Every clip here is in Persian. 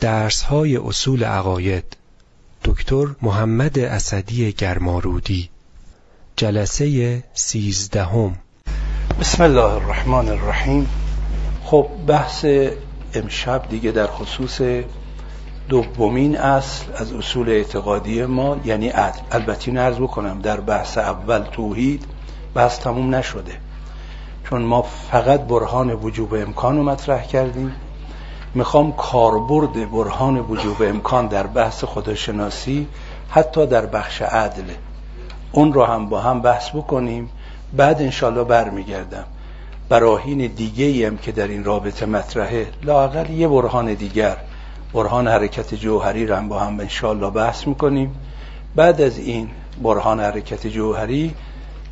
درس های اصول عقاید. دکتر محمد اسدی گرمارودی. جلسه سیزدهم. بسم الله الرحمن الرحیم. خب بحث امشب دیگه در خصوص دومین اصل از اصول اعتقادی ما یعنی عدل. البته این عرض بکنم در بحث اول توحید بحث تموم نشده. چون ما فقط برهان وجوب امکان رو مطرح کردیم. می‌خوام کاربرد برهان وجوب امکان در بحث خداشناسی حتی در بخش عدل اون رو هم با هم بحث بکنیم. بعد انشالله برمیگردم. براهین دیگه هم که در این رابطه مطرحه لاقل یه برهان دیگر برهان حرکت جوهری رو هم با هم انشالله بحث می‌کنیم. بعد از این برهان حرکت جوهری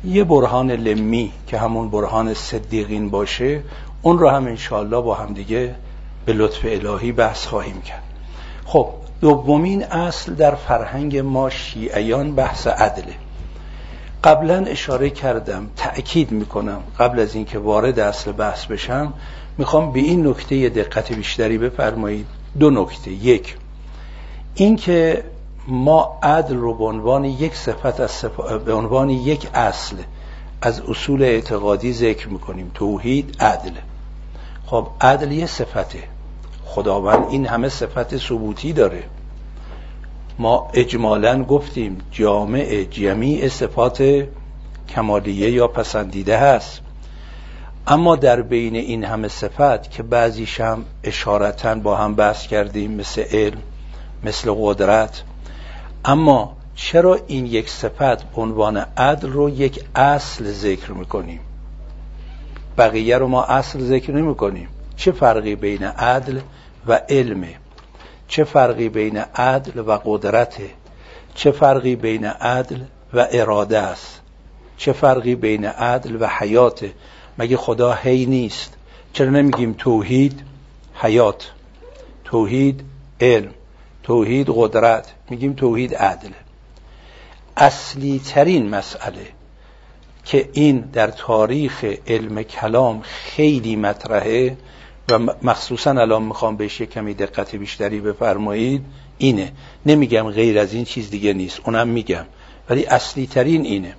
یه برهان لمی که همون برهان صدیقین باشه اون رو هم انشالله با هم دیگه به لطف الهی بحث خواهیم کرد. خب دومین اصل در فرهنگ ما شیعیان بحث عدله قبلا اشاره کردم تأکید می‌کنم قبل از اینکه وارد اصل بحث بشم می‌خوام به این نکته دقت بیشتری بفرمایید. دو نکته. یک اینکه ما عدل رو به عنوان یک صفت از به عنوان یک اصل از اصول اعتقادی ذکر می‌کنیم. توحید عدل. خب عدل یه صفته. خداوند این همه صفت ثبوتی داره. ما اجمالا گفتیم جامع جمیع صفات کمالیه یا پسندیده هست. اما در بین این همه صفت که بعضیش هم اشارتا با هم بحث کردیم مثل علم مثل قدرت اما چرا این یک صفت عنوان عدل رو یک اصل ذکر می‌کنیم؟ بقیه رو ما اصل ذکر نمی کنیم چه فرقی بین عدل و علمه. چه فرقی بین عدل و قدرته؟ چه فرقی بین عدل و اراده است؟ چه فرقی بین عدل و حیاته؟ مگه خدا هی نیست؟ چرا نمیگیم توحید حیات؟ توحید علم توحید قدرت میگیم توحید عدل. اصلی ترین مسئله که این در تاریخ علم کلام خیلی مطرحه و مخصوصا الان می‌خوام بهش یک کمی دقت بیشتری بفرمایید اینه. نمیگم غیر از این چیز دیگه نیست اونم میگم. ولی اصلی ترین اینه.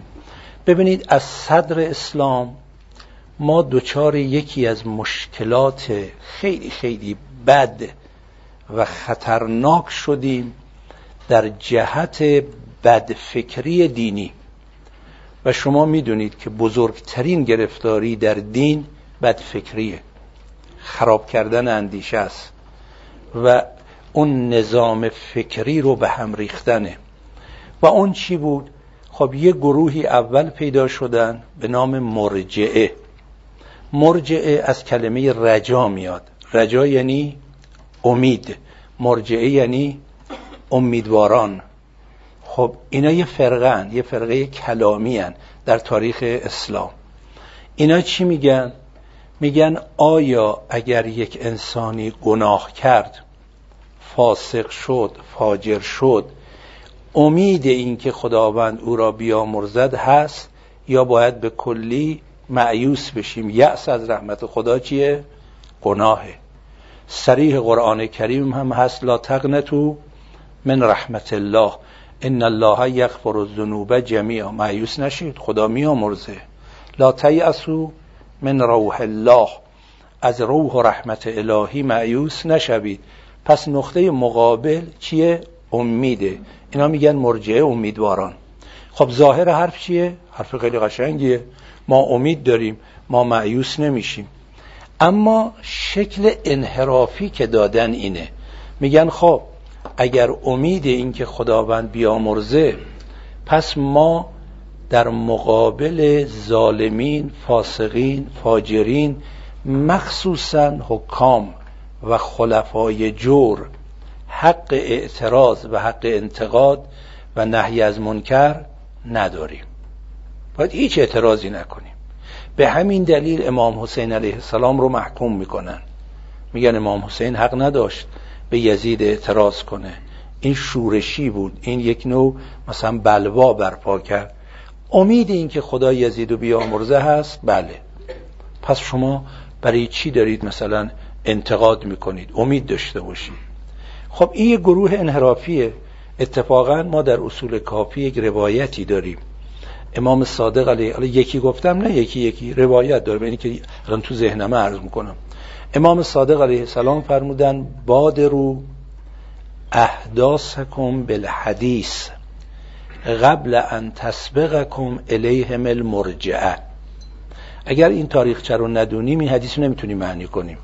ببینید از صدر اسلام ما دوچار یکی از مشکلات خیلی خیلی بد و خطرناک شدیم در جهت بدفکری دینی. و شما می‌دونید که بزرگترین گرفتاری در دین بدفکریه. خراب کردن اندیشه است و اون نظام فکری رو به هم ریختنه. و اون چی بود؟ خب یه گروهی اول پیدا شدن به نام مرجعه. مرجعه از کلمه رجا میاد. رجا یعنی امید. مرجعه یعنی امیدواران. خب اینا یه فرقن یه فرقه کلامی هن در تاریخ اسلام. اینا چی میگن؟ میگن آیا اگر یک انسانی گناه کرد فاسق شد فاجر شد امید این که خداوند او را بیامرزد هست یا باید به کلی معیوس بشیم؟ یأس از رحمت خدا چیه؟ گناهه. سریح قرآن کریم هم هست لا تقنتو من رحمت الله. ان الله یغفر الذنوب جمیعا. معیوس نشید خدا میامرزه. لا تیأسو من روح الله. از روح و رحمت الهی معیوس نشوید. پس نقطه مقابل چیه؟ امیده. اینا میگن مرجعه امیدواران. خب ظاهر حرف چیه؟ حرف خیلی قشنگیه. ما امید داریم. ما معیوس نمیشیم. اما شکل انحرافی که دادن اینه. میگن خب اگر امید این که خداوند بیامرزه پس ما در مقابل ظالمین فاسقین فاجرین مخصوصا حکام و خلفای جور حق اعتراض و حق انتقاد و نهی از منکر نداریم. باید هیچ اعتراضی نکنیم. به همین دلیل امام حسین علیه السلام رو محکوم می‌کنن. میگن امام حسین حق نداشت به یزید اعتراض کنه. این شورشی بود. این یک نوع مثلا بلوا برپا کرد. امید این که خدا یزید و بیامرزه هست بله. پس شما برای چی دارید مثلا انتقاد می‌کنید؟ امید داشته باشید. خب این یه گروه انحرافیه. اتفاقا ما در اصول کافی یک روایتی داریم. امام صادق علیه یکی گفتم نه یکی یکی روایت دارم. اینی که الان تو ذهنم عرض می‌کنم. امام صادق علیه السلام فرمودن بادرو احداثکم بالحدیث. قبل ان تسبقکم الیهم المرجعه اگر این تاریخچه رو ندونیم این حدیث رو نمی‌تونیم معنی کنیم.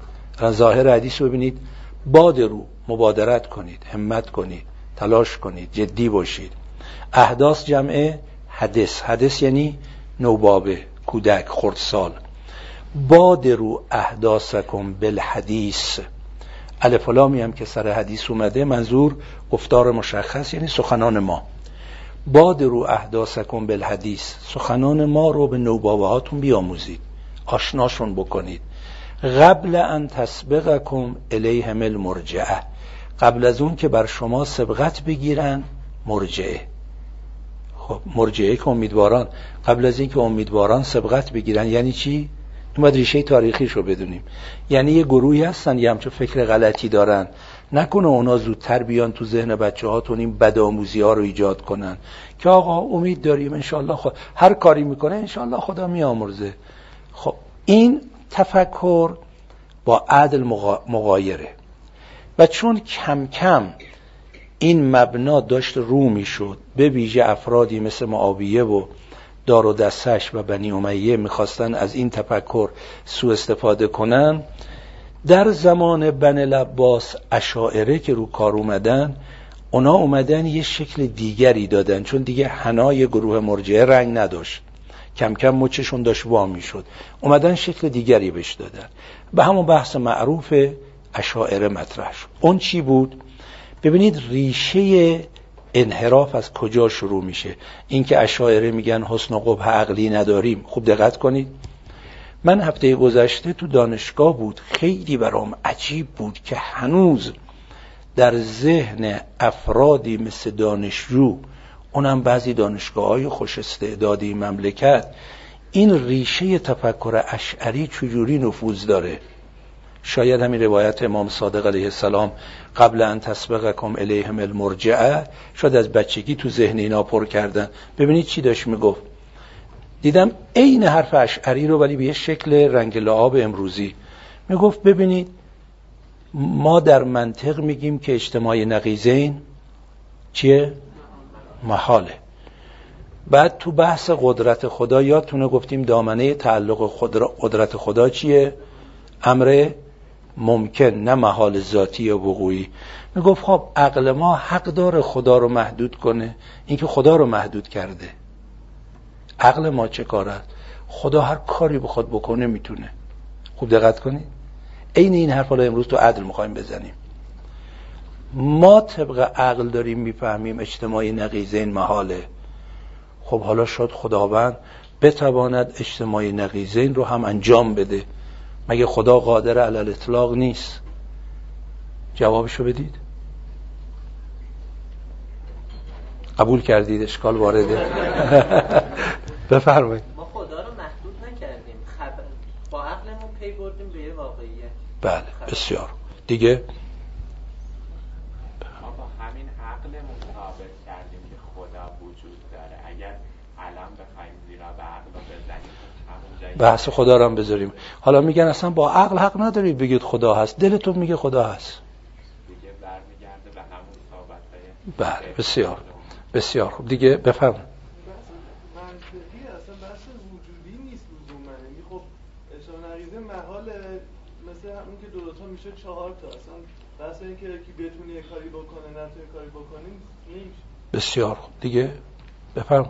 ظاهر حدیث رو ببینید بادرو مبادرت کنید همت کنید تلاش کنید جدی باشید. احداث جمعه حدث. حدث یعنی نوبابه کودک خردسال. بادرو احداثکم بالحدیث. الف لامی هم که سر حدیث اومده منظور گفتار مشخص یعنی سخنان ما. بادرو احداثکم بالحدیث. سخنان ما رو به نوبابه هاتون بیاموزید. آشناشون بکنید. قبل ان تسبقکم الیهم المرجعه. قبل از اون که بر شما سبقت بگیرن مرجعه. خب مرجعه که امیدواران قبل از اینکه امیدواران سبقت بگیرن یعنی چی؟ این باید ریشه تاریخیش رو بدونیم. یعنی یه گروهی هستن یه همچون فکر غلطی دارن. نکنه اونا زودتر بیان تو ذهن بچه هاتون این بدآموزی ها رو ایجاد کنن. که آقا امید داریم انشالله خود هر کاری می‌کنه انشالله خدا میامرزه خب این تفکر با عدل مقایره و چون کم کم این مبنا داشت رو می‌شد به ویژه افرادی مثل معاویه و دار و دستش و بنی امیه می‌خواستن از این تفکر سوء استفاده کنن در زمان بن لباس اشاعره که رو کار اومدن اونا اومدن یه شکل دیگری دادن چون دیگه حنای گروه مرجعه رنگ نداشت. کم کم مچشون داشت وا می‌شد. اومدن شکل دیگری بهش دادن. به همون بحث معروف اشاعره مطرح شد. اون چی بود؟ ببینید ریشه انحراف از کجا شروع میشه. اینکه اشاعره میگن حسن و قبح عقلی نداریم. خوب دقت کنید. من هفته گذشته تو دانشگاه بود. خیلی برام عجیب بود که هنوز در ذهن افرادی مثل دانشجو اونم بعضی دانشگاه های خوش استعدادی مملکت این ریشه تفکر اشعری چجوری نفوذ داره؟ شاید همین روایت امام صادق علیه السلام قبل ان تسبقکم الیهم المرجعه شاید از بچگی تو ذهن اینا پر کردن. ببینید چی داشت می‌گفت؟ دیدم عین حرف اشعری رو ولی به یه شکل رنگ لعاب امروزی. می‌گفت ببینید ما در منطق میگیم که اجتماع نقیزین چیه؟ محاله. بعد تو بحث قدرت خدا یادتونه گفتیم دامنه تعلق قدرت خدا چیه؟ امر ممکن نه محال ذاتی یا وقوعی. می‌گفت خب عقل ما حق داره خدا رو محدود کنه. اینکه خدا رو محدود کرده. عقل ما چه کارد خدا هر کاری بخواد بکنه می‌تونه. خوب دقت کنید. عین این حرف حالا امروز تو عدل می‌خوایم بزنیم. ما طبق عقل داریم می‌فهمیم اجتماعی نقیزین محاله. خب حالا شد خداوند بتواند اجتماعی نقیزین رو هم انجام بده. مگه خدا قادر علل اطلاق نیست؟ جوابشو بدید. قبول کردید؟ اشکال وارده. بفرمایید. ما خدا رو محدود نکردیم. خبر با عقلمون پی بردیم به یه واقعیت. بله بسیار دیگه؟ بحث خدا رو هم بذاریم. حالا میگن اصلا با عقل حق ندارید بگید خدا هست. دلتون میگه خدا هست. بله بسیار بسیار خوب. دیگه بفهم میشه چهار تا اصلا بحث اینکه کی بتونه یه کاری بکنه نتونه کاری بکنه نیست. بسیار خوب. دیگه بفرم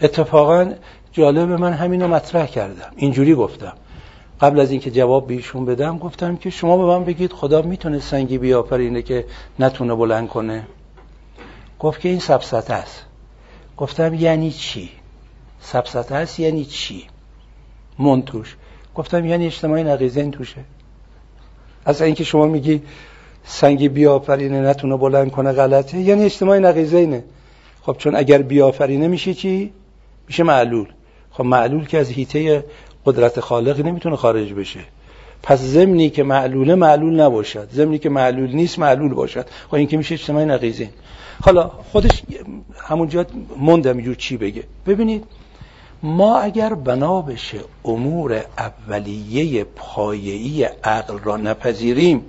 اتفاقا جالب من همین رو مطرح کردم. اینجوری گفتم. قبل از اینکه جواب بیشون بدم گفتم که شما به من بگید خدا می‌تونه سنگی بیافرینه که نتونه بلند کنه. گفت که این سبسته است. گفتم یعنی چی؟ سبسته است یعنی چی؟ من توش. گفتم یعنی اجتماعی نقیزین توشه. از اینکه شما میگی سنگی بیافرینه نتونه بلند کنه غلطه یعنی اجتماعی نقیزینه خب چون اگر بیافرینه میشه چی؟ میشه معلول. خب معلول که از هیته قدرت خالق نمی‌تونه خارج بشه. پس زمینی که معلوله معلول نباشد. زمینی که معلول نیست معلول باشد. خب این که میشه اجتماعی نقیزین حالا خودش همونجا موندم اینجور چی بگه. ببینید ما اگر بنا بشه امور اولیه پایه‌ای عقل را نپذیریم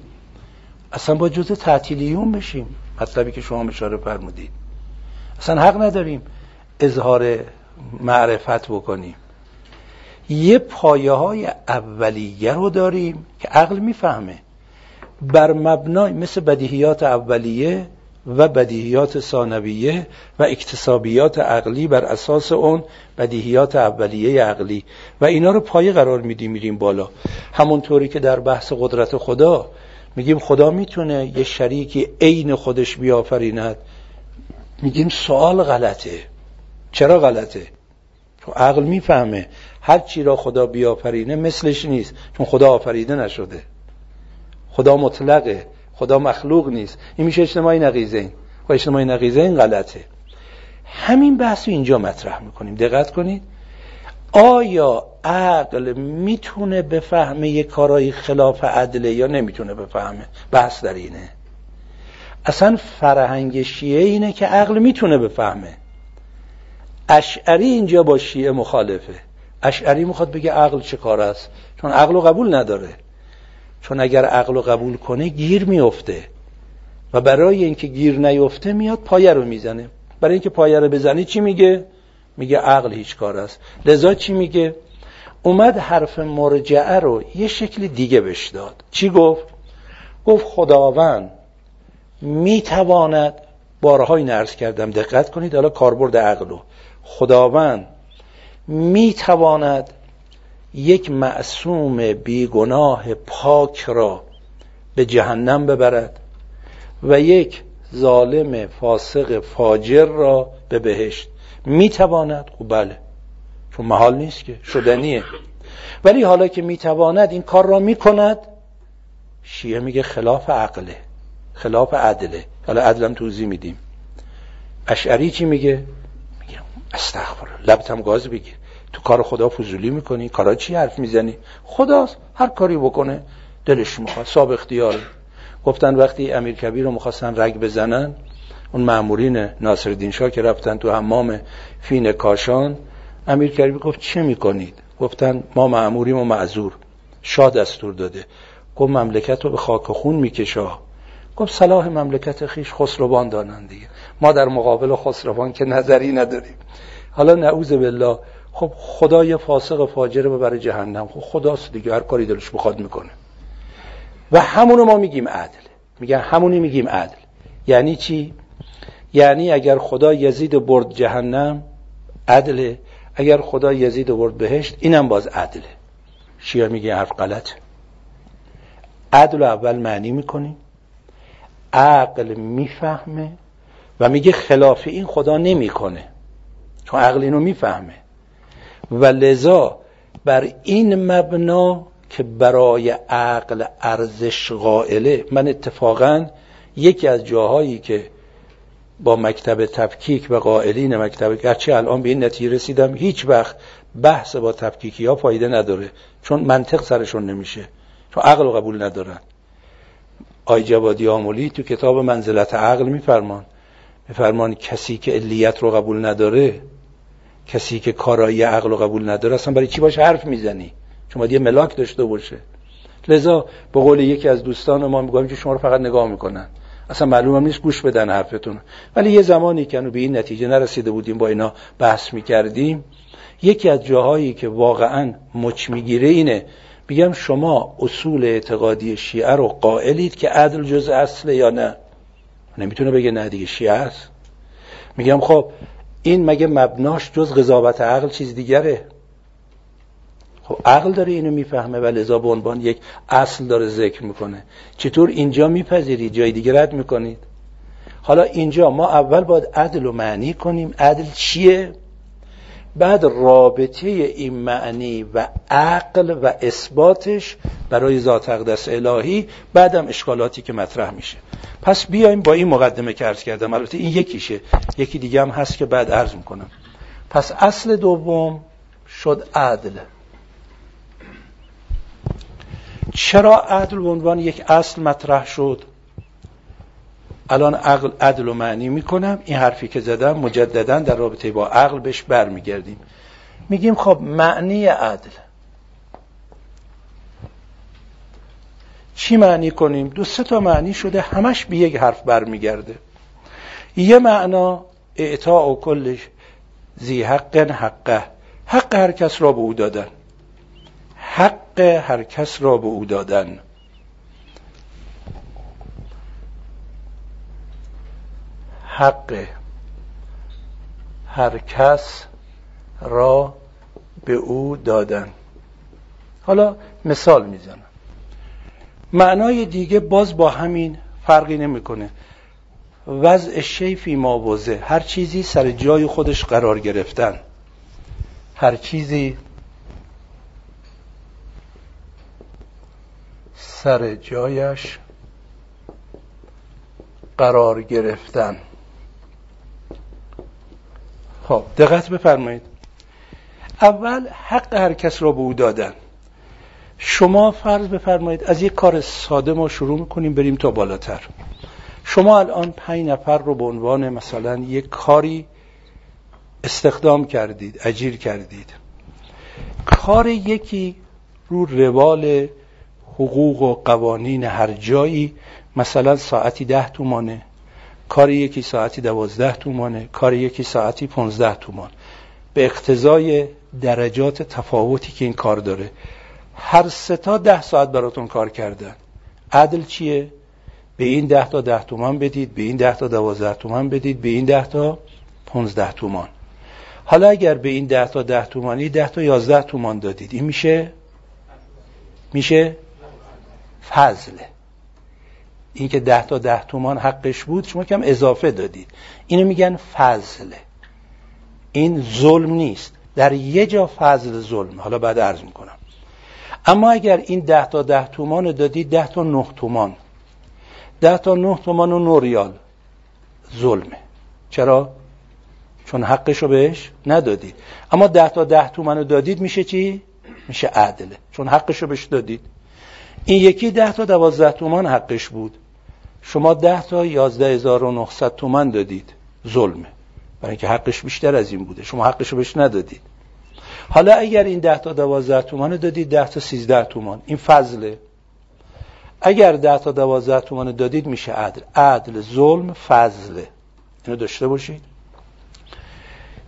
اصلا با جزء تعطیلیون بشیم. مطلبی که شما اشاره فرمودید. اصلا حق نداریم اظهار معرفت بکنیم. یه پایه های اولیه رو داریم که عقل می‌فهمه. بر مبنای مثل بدیهیات اولیه و بدیهیات ثانویه و اکتسابیات عقلی بر اساس اون بدیهیات اولیه عقلی. و اینا رو پایه قرار میدیم میریم بالا. همونطوری که در بحث قدرت خدا میگیم خدا می‌تونه یه شریکی عین خودش بیافریند. میگیم سوال غلطه. چرا غلطه؟ چون عقل می‌فهمه. هر چی را خدا بیافرینه مثلش نیست چون خدا آفریده نشده. خدا مطلقه. خدا مخلوق نیست. این میشه اجتماعی نقیزه این. و اجتماعی نقیزه این غلطه. همین بحث رو اینجا مطرح می‌کنیم. دقت کنید. آیا عقل می‌تونه بفهمه یه کارایی خلاف عدله یا نمی‌تونه بفهمه؟ بحث در اینه. اصلا فرهنگ شیعه اینه که عقل می‌تونه بفهمه. اشعری اینجا با شیعه مخالفه. اشعری می‌خواد بگه عقل چه کار است؟ چون عقل قبول نداره. چون اگر عقل قبول کنه گیر میفته و برای اینکه گیر نیفته میاد پایه رو می‌زنه. برای اینکه پایه رو بزنه چی میگه؟ میگه عقل هیچ کار است. لذا چی میگه؟ اومد حرف مرجعه رو یه شکل دیگه بش داد. چی گفت؟ گفت خداوند می‌تواند بارهای نرس کردم دقت کنید حالا کاربرد عقل خداوند می‌تواند یک معصوم بیگناه پاک را به جهنم ببرد و یک ظالم فاسق فاجر را به بهشت می‌تواند. خب بله چون محال نیست که شدنیه. ولی حالا که می‌تواند این کار را می‌کند شیعه میگه خلاف عقله خلاف عدله. حالا عدلم توضیح میدیم. اشعری چی میگه؟ میگه استغفر لبتم گاز بگیر. تو کار خدا فضولی می‌کنی؟ کارا چی حرف می‌زنی؟ خداست هر کاری بکنه دلش می‌خواد صاحب اختیار گفتن وقتی امیر کبیر رو می‌خواستن رگ بزنن اون مامورین ناصرالدین شاه که رفتن تو حمام فین کاشان امیر کبیر گفت چه می‌کنید؟ گفتن ما ماموریم و معذور. شاه دستور داده. گفت مملکت رو به خاک خون می‌کشه. گفت صلاح مملکت خیش خسروان دانند دیگه. ما در مقابل خسروان که نظری نداریم. حالا نعوذ بالله خب خدا یه فاسق فاجره ببره جهنم. خب خداست دیگه هر کاری دلش بخواد می‌کنه. و همونو ما میگیم عدل. میگن همونی میگیم عدل. یعنی چی؟ یعنی اگر خدا یزید برد جهنم عدله. اگر خدا یزید برد بهشت اینم باز عدله. شیعه میگه حرف غلط عدل اول معنی می‌کنیم عقل می‌فهمه و میگه خلاف این خدا نمی‌کنه. چون عقل اینو می‌فهمه. و لذا بر این مبنا که برای عقل ارزش قائله من اتفاقا یکی از جاهایی که با مکتب تفکیک و قائلین مکتب گرچه الان به این نتیجه رسیدم هیچ وقت بحث با تفکیکی ها فایده نداره چون منطق سرشون نمیشه چون عقل قبول ندارن. آی جوادی آمولی تو کتاب منزلت عقل میفرمان میفرمان کسی که علیت رو قبول نداره کسی که کارایی عقل رو قبول نداره اصلا برای چی باشه حرف می‌زنی؟ چون باید یه ملاک داشته باشه. لذا به قول یکی از دوستان ما میگم که شما رو فقط نگاه می‌کنن. اصلا معلوم نیست گوش بدن حرفتون. ولی یه زمانی که به این نتیجه نرسیده بودیم با اینا بحث می‌کردیم یکی از جاهایی که واقعا مچ می‌گیره اینه میگم شما اصول اعتقادی شیعه رو قائلید که عدل جز اصله یا نه؟ نمی‌تونه بگه نه دیگه شیعه است. میگم خب این مگه مبناش جز قضاوت عقل چیز دیگره؟ خب عقل داره اینو می‌فهمه و لذا به عنوان یک اصل داره ذکر می‌کنه. چطور اینجا میپذیرید؟ جای دیگه رد می‌کنید. حالا اینجا ما اول باید عدل رو معنی کنیم. عدل چیه؟ بعد رابطه این معنی و عقل و اثباتش برای ذات اقدس الهی بعدم اشکالاتی که مطرح میشه. پس بیایم با این مقدمه عرض کردم. البته این یکیشه. یکی دیگه هم هست که بعد عرض می‌کنم. پس اصل دوم شد عدل. چرا عدل به عنوان یک اصل مطرح شد؟ الان عقل عدل و معنی می‌کنم. این حرفی که زدم مجددا در رابطه با عقل بهش برمیگردیم. میگیم خب معنی عدل. چی معنی کنیم؟ دو سه تا معنی شده همش به یک حرف برمیگرده. یه معنا اعطاء و کلش زی حق حقه. حق هر کس را به او دادن. حق هر کس را به او دادن. حق هر کس را به او دادن. حالا مثال می‌زنم. معنای دیگه باز با همین فرقی نمی‌کنه. وضع شیفی ماوزه هر چیزی سر جای خودش قرار گرفتن. هر چیزی سر جایش قرار گرفتن. خب دقت بفرمایید. اول حق هر کس را به او دادن. شما فرض بفرمایید از یک کار ساده ما شروع می‌کنیم بریم تا بالاتر. شما الان پنج نفر رو به عنوان مثلا یک کاری استخدام کردید اجیر کردید. کار یکی رو روال حقوق و قوانین هر جایی مثلا ساعتی ده تومانه. کار یکی ساعتی دوازده تومانه. کار یکی ساعتی پونزده تومان. به اقتضای درجات تفاوتی که این کار داره. هر سه تا ده ساعت براتون کار کردن عدل چیه؟ به این ده تا ده تومان بدید به این ده تا دوازده تومان بدید به این ده تا پونزده تومان. حالا اگر به این ده تا ده تومانی ده تا یازده تومان دادید این میشه؟ میشه؟ فضله این که ده تا ده تومان حقش بود شما کم اضافه دادید. اینو میگن فضله این ظلم نیست. در یه جا فضل ظلم. حالا بعد عرض می‌کنم. اما اگر این ده تا ده تومان دادید ده تا نه تومان. ده تا نه تومان و نو ریال. ظلمه. چرا؟ چون حقش رو بهش ندادید اما ده تا ده تومان رو دادید میشه چی؟ میشه عدله چون حقش رو بهش دادید. این یکی ده تا دوازده تومان حقش بود. شما ده تا یازده هزار و نخصد تومان دادید. ظلمه. برای اینکه حقش بیشتر از این بوده. شما حقش رو بهش ندادید. حالا اگر این ده تا دوازده تومان دادید ده تا سیزده تومان. این فضله. اگر ده تا دوازده تومان دادید میشه عدل. عدل ظلم فضله. اینو داشته باشید.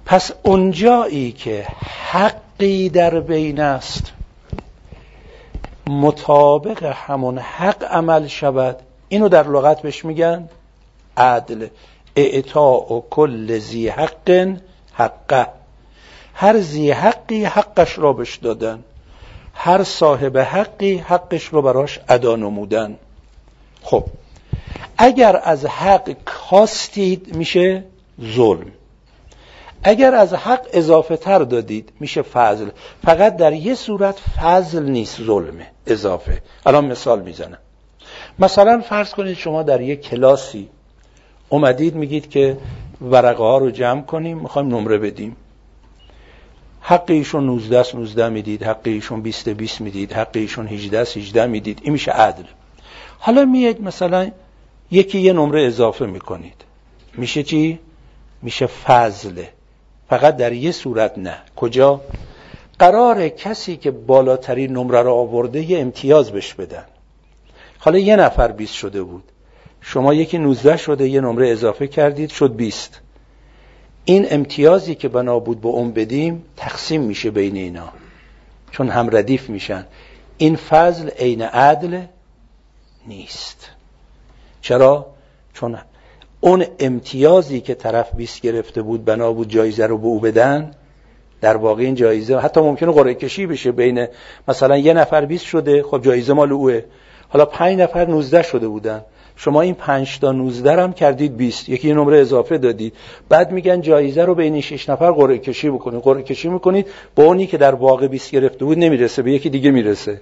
پس اونجایی که حقی در بین است مطابق همون حق عمل شود اینو در لغت بهش میگن عدل. اعطاء کل زی حق حقه. هر زی حقی حقش را بش دادن. هر صاحب حقی حقش رو براش ادا نمودن. خب اگر از حق کاستید میشه ظلم. اگر از حق اضافه تر دادید میشه فضل. فقط در یه صورت فضل نیست ظلمه اضافه. الان مثال می‌زنم. مثلا فرض کنید شما در یک کلاسی اومدید میگید که ورقه ها رو جمع کنیم می‌خوایم نمره بدیم. حق ایشون 19 19 می‌دید حق ایشون 20 20 می‌دید حق ایشون 18 18 می‌دید این میشه عدل. حالا میاد مثلا یکی یه نمره اضافه می‌کنید. میشه چی؟ میشه فضله فقط در یه صورت نه. کجا؟ قرار کسی که بالاترین نمره رو آورده یه امتیاز بش بدن. حالا یه نفر 20 شده بود. شما یکی 19 شده یه نمره اضافه کردید شد 20 این امتیازی که بنا بود به اون بدیم تقسیم میشه بین اینا. چون هم ردیف میشن. این فضل عین عدل نیست. چرا؟ چون اون امتیازی که طرف 20 گرفته بود بنا بود جایزه رو به او بدن در واقع این جایزه حتی ممکنه قرعه کشی بشه بین مثلا یه نفر 20 شده خب جایزه مال اوه. حالا پنج نفر 19 شده بودن. شما این 5 تا 19 هم کردید 20 یکی نمره اضافه دادید. بعد میگن جایزه رو بین 6 نفر قرعه کشی بکنید. قرعه کشی می‌کنید. با اونی که در واقع 20 گرفته بود نمی‌رسه. به یکی دیگه می‌رسه.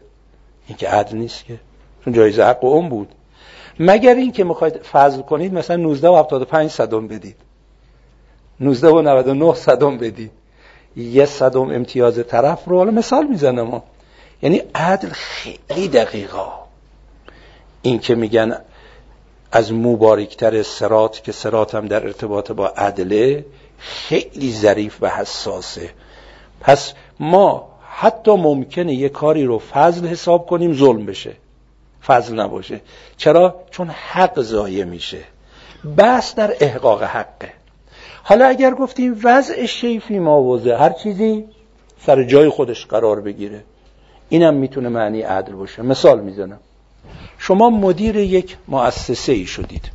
این که عدل نیست که. چون جایزه حق اون بود. مگر این که می‌خواید فضل کنید مثلا 19 و 75 صدم بدید. 19 و 99 صدم بدید. یه صدم امتیاز طرف رو حالا مثال می‌زنم یعنی عدل خیلی دقیقا این که میگن از مبارکتر سرات که سرات هم در ارتباط با عدله خیلی ظریف و حساسه. پس ما حتی ممکنه یه کاری رو فضل حساب کنیم ظلم بشه. فضل نباشه. چرا؟ چون حق ضایع میشه. بس در احقاق حقه. حالا اگر گفتیم وضع شیفی موازه هر چیزی سر جای خودش قرار بگیره. اینم می‌تونه معنی عدل باشه. مثال می‌زنم. شما مدیر یک مؤسسه ای شدید.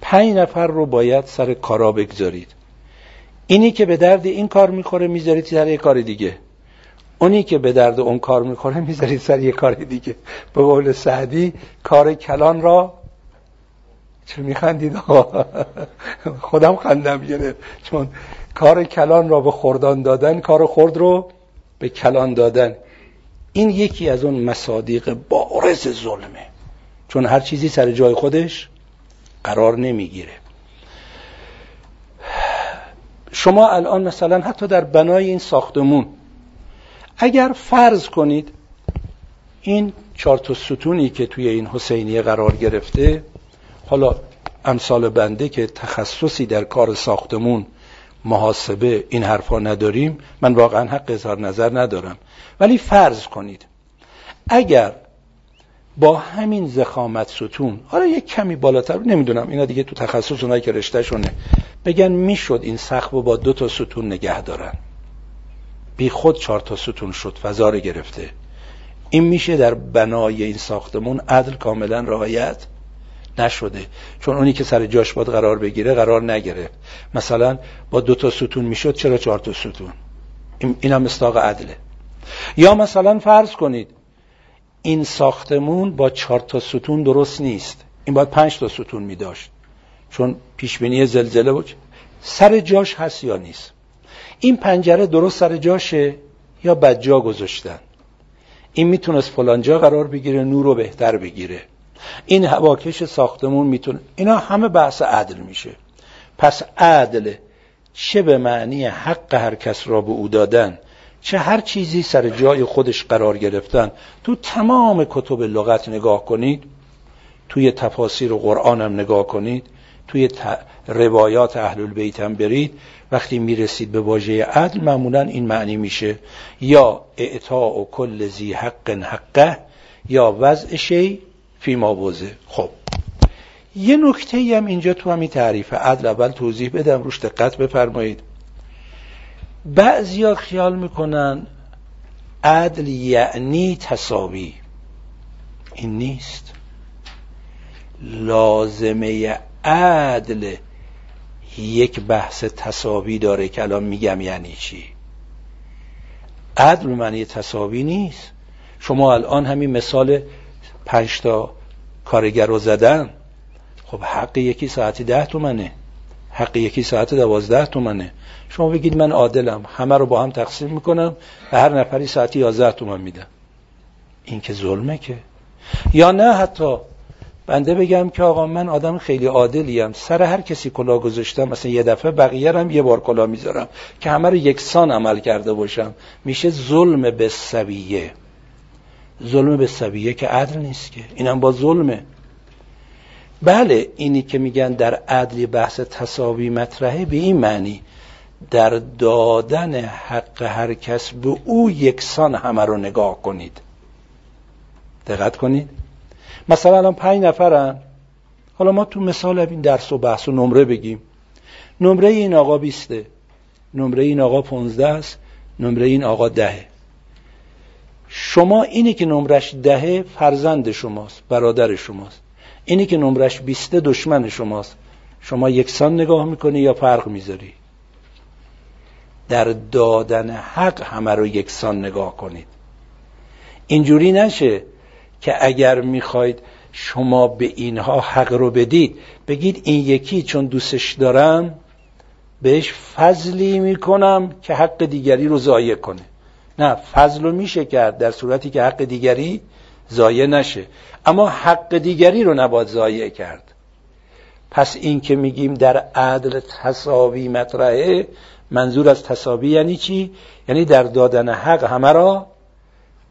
پنج نفر رو باید سر کارا بگذارید. اینی که به درد این کار می‌خوره می‌ذارید سر یه کار دیگه. اونی که به درد اون کار می‌خوره می‌ذارید سر یه کار دیگه. به قول سعدی کار کلان را چه میخندید آقا؟ خودم خندم گرفت چون کار کلان را به خوردان دادن کار خورد رو به کلان دادن. این یکی از اون مصادیق بارز ظلمه. چون هر چیزی سر جای خودش قرار نمی‌گیره. شما الان مثلا حتی در بنای این ساختمون اگر فرض کنید این چهار تا ستونی که توی این حسینیه قرار گرفته حالا امثال بنده که تخصصی در کار ساختمون محاسبه این حرفا نداریم من واقعا حق اظهار نظر ندارم. ولی فرض کنید اگر با همین زخامت ستون حالا یک کمی بالاتر نمی‌دونم اینا دیگه تو تخصص اونایی که رشته شونه بگن می‌شد این سقف با دو تا ستون نگه دارن. بی خود چهار تا ستون شد فضا گرفته. این میشه در بنای این ساختمون عدل کاملا رعایت. نشده. چون اونی که سر جاش باید قرار بگیره قرار نگرفت مثلا با دو تا ستون می‌شد چرا چهار تا ستون؟ این هم مستاق عدله. یا مثلا فرض کنید این ساختمون با چهار تا ستون درست نیست. این باید پنج تا ستون می داشت چون پیشبینی زلزله بود سر جاش هست یا نیست؟ این پنجره درست سر جاشه یا بدجا گذاشتن؟ این می‌تونست فلانجا قرار بگیره نور رو بهتر بگیره. این هواکش ساختمون می‌تونه اینا همه بحث عدل میشه. پس عدل چه به معنی حق هر کس را به او دادن چه هر چیزی سر جای خودش قرار گرفتن. تو تمام کتب لغت نگاه کنید توی تفاسیر قرآن هم نگاه کنید توی روایات اهل البیت هم برید. وقتی می‌رسید به واژه عدل معمولا این معنی میشه یا اعطاء و کل زی حق حقه یا وضع شی فی ما خب. یه نکته هم اینجا تو همین تعریف عدل اول توضیح بدم روش دقت بفرمایید. بعضیا خیال می‌کنن عدل یعنی تصاوی این نیست. لازمه عدل یک بحث تصاوی داره که الان میگم یعنی چی. عدل معنی تصاوی نیست. شما الان همین مثال پنج تا کارگر رو زدن خب حق یکی ساعتی ده تومنه. حق یکی ساعت دوازده تومنه. شما بگید من عادلم همه رو با هم تقسیم می‌کنم و هر نفری ساعتی یازده تومن میدم این که ظلمه که. یا نه حتی بنده بگم که آقا من آدم خیلی عادلیم سر هر کسی کلا گذاشتم مثلا یه دفعه بقیه هم یه بار کلا می‌ذارم که همه رو یکسان عمل کرده باشم. میشه ظلم به سویه. ظلم به سویه که عدل نیست که. اینم با ظلمه. بله اینی که میگن در عدل بحث تصاوی مطرحه به این معنی در دادن حق هر کس به او یکسان همه رو نگاه کنید. دقت کنید. مثلا الان پنج نفرن. حالا ما تو مثال این درس و بحث و نمره بگیم. نمره این آقا بیسته. نمره این آقا پونزده است. نمره این آقا دهه. شما اینی که نمرش دهه فرزند شماست برادر شماست. اینی که نمرش بیسته دشمن شماست. شما یکسان نگاه می‌کنی یا فرق می‌ذاری؟ در دادن حق همه رو یکسان نگاه کنید. اینجوری نشه که اگر می‌خواید شما به اینها حق رو بدید بگید این یکی چون دوستش دارم بهش فضلی می‌کنم که حق دیگری رو ضایع کنه. نه فضل رو میشه کرد در صورتی که حق دیگری ضایع نشه. اما حق دیگری رو نباید ضایع کرد. پس این که میگیم در عدل تصاوی مطرحه منظور از تصابی یعنی چی؟ یعنی در دادن حق همه را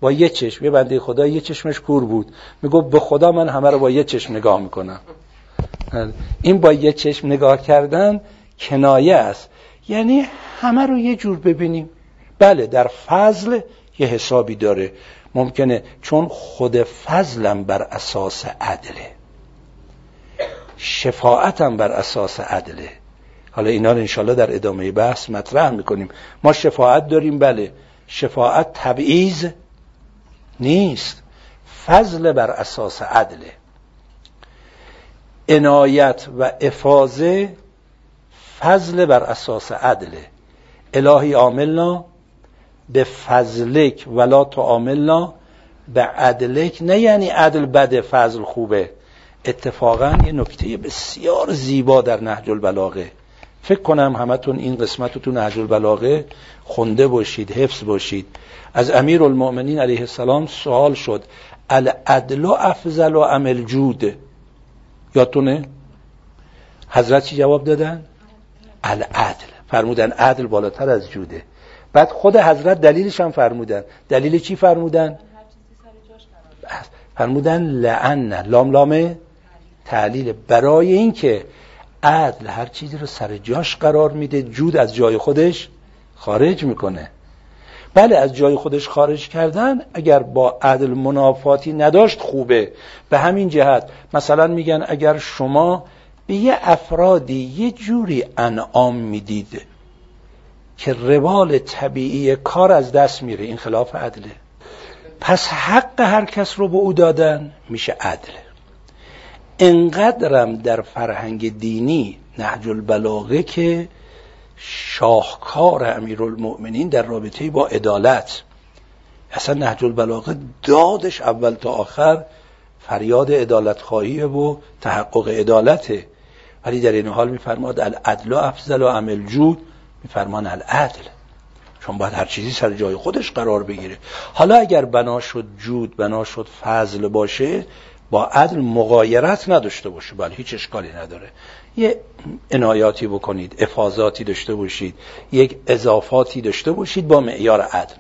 با یه چشم. یه بنده خدا یه چشمش کور بود. میگو به خدا من همه رو با یه چشم نگاه می‌کنم. این با یه چشم نگاه کردن کنایه است. یعنی همه رو یه جور ببینیم. بله در فضل یه حسابی داره. ممکنه چون خود فضلم بر اساس عدله. شفاعتم بر اساس عدله. حالا اینا رو انشالله در ادامه بحث مطرح می‌کنیم. ما شفاعت داریم بله. شفاعت تبعیض نیست. فضل بر اساس عدله. عنایت و افاظه فضل بر اساس عدله. الهی عاملنا به فضلک ولا تو عاملنا به عدلک. نه یعنی عدل بده فضل خوبه. اتفاقا یه نکته بسیار زیبا در نهج البلاغه. فکر کنم همتون این قسمت رو تو نهج البلاغه خونده باشید حفظ باشید. از امیر المؤمنین علیه السلام سوال شد العدل افضل و عمل جود یادتونه؟ حضرت چی جواب دادن؟ العدل. فرمودن عدل بالاتر از جوده. بعد خود حضرت دلیلش هم فرمودن. دلیل چی فرمودن؟ فرمودن لعن لام لام تعلیل برای اینکه عدل هر چیزی رو سر جاش قرار میده جود از جای خودش خارج می‌کنه. بله از جای خودش خارج کردن اگر با عدل منافاتی نداشت خوبه. به همین جهت مثلا میگن اگر شما به یه افرادی یه جوری انعام می‌دید که روال طبیعی کار از دست میره این خلاف عدله پس حق هر کس رو به او دادن میشه عدل. انقدرم در فرهنگ دینی نهج البلاغه که شاهکار امیرالمؤمنین در رابطه با عدالت. اصلا نهج البلاغه دادش اول تا آخر فریاد عدالت خواهیه و تحقق عدالته. ولی در این حال میفرماد العدل و افضل و عمل جود. میفرمان العدل. چون باید هر چیزی سر جای خودش قرار بگیره. حالا اگر بنا شد جود بنا شد فضل باشه با عدل مقایرت نداشته باشه. بله هیچ اشکالی نداره. یه عنایاتی بکنید افاظاتی داشته باشید یک اضافاتی داشته باشید با معیار عدل.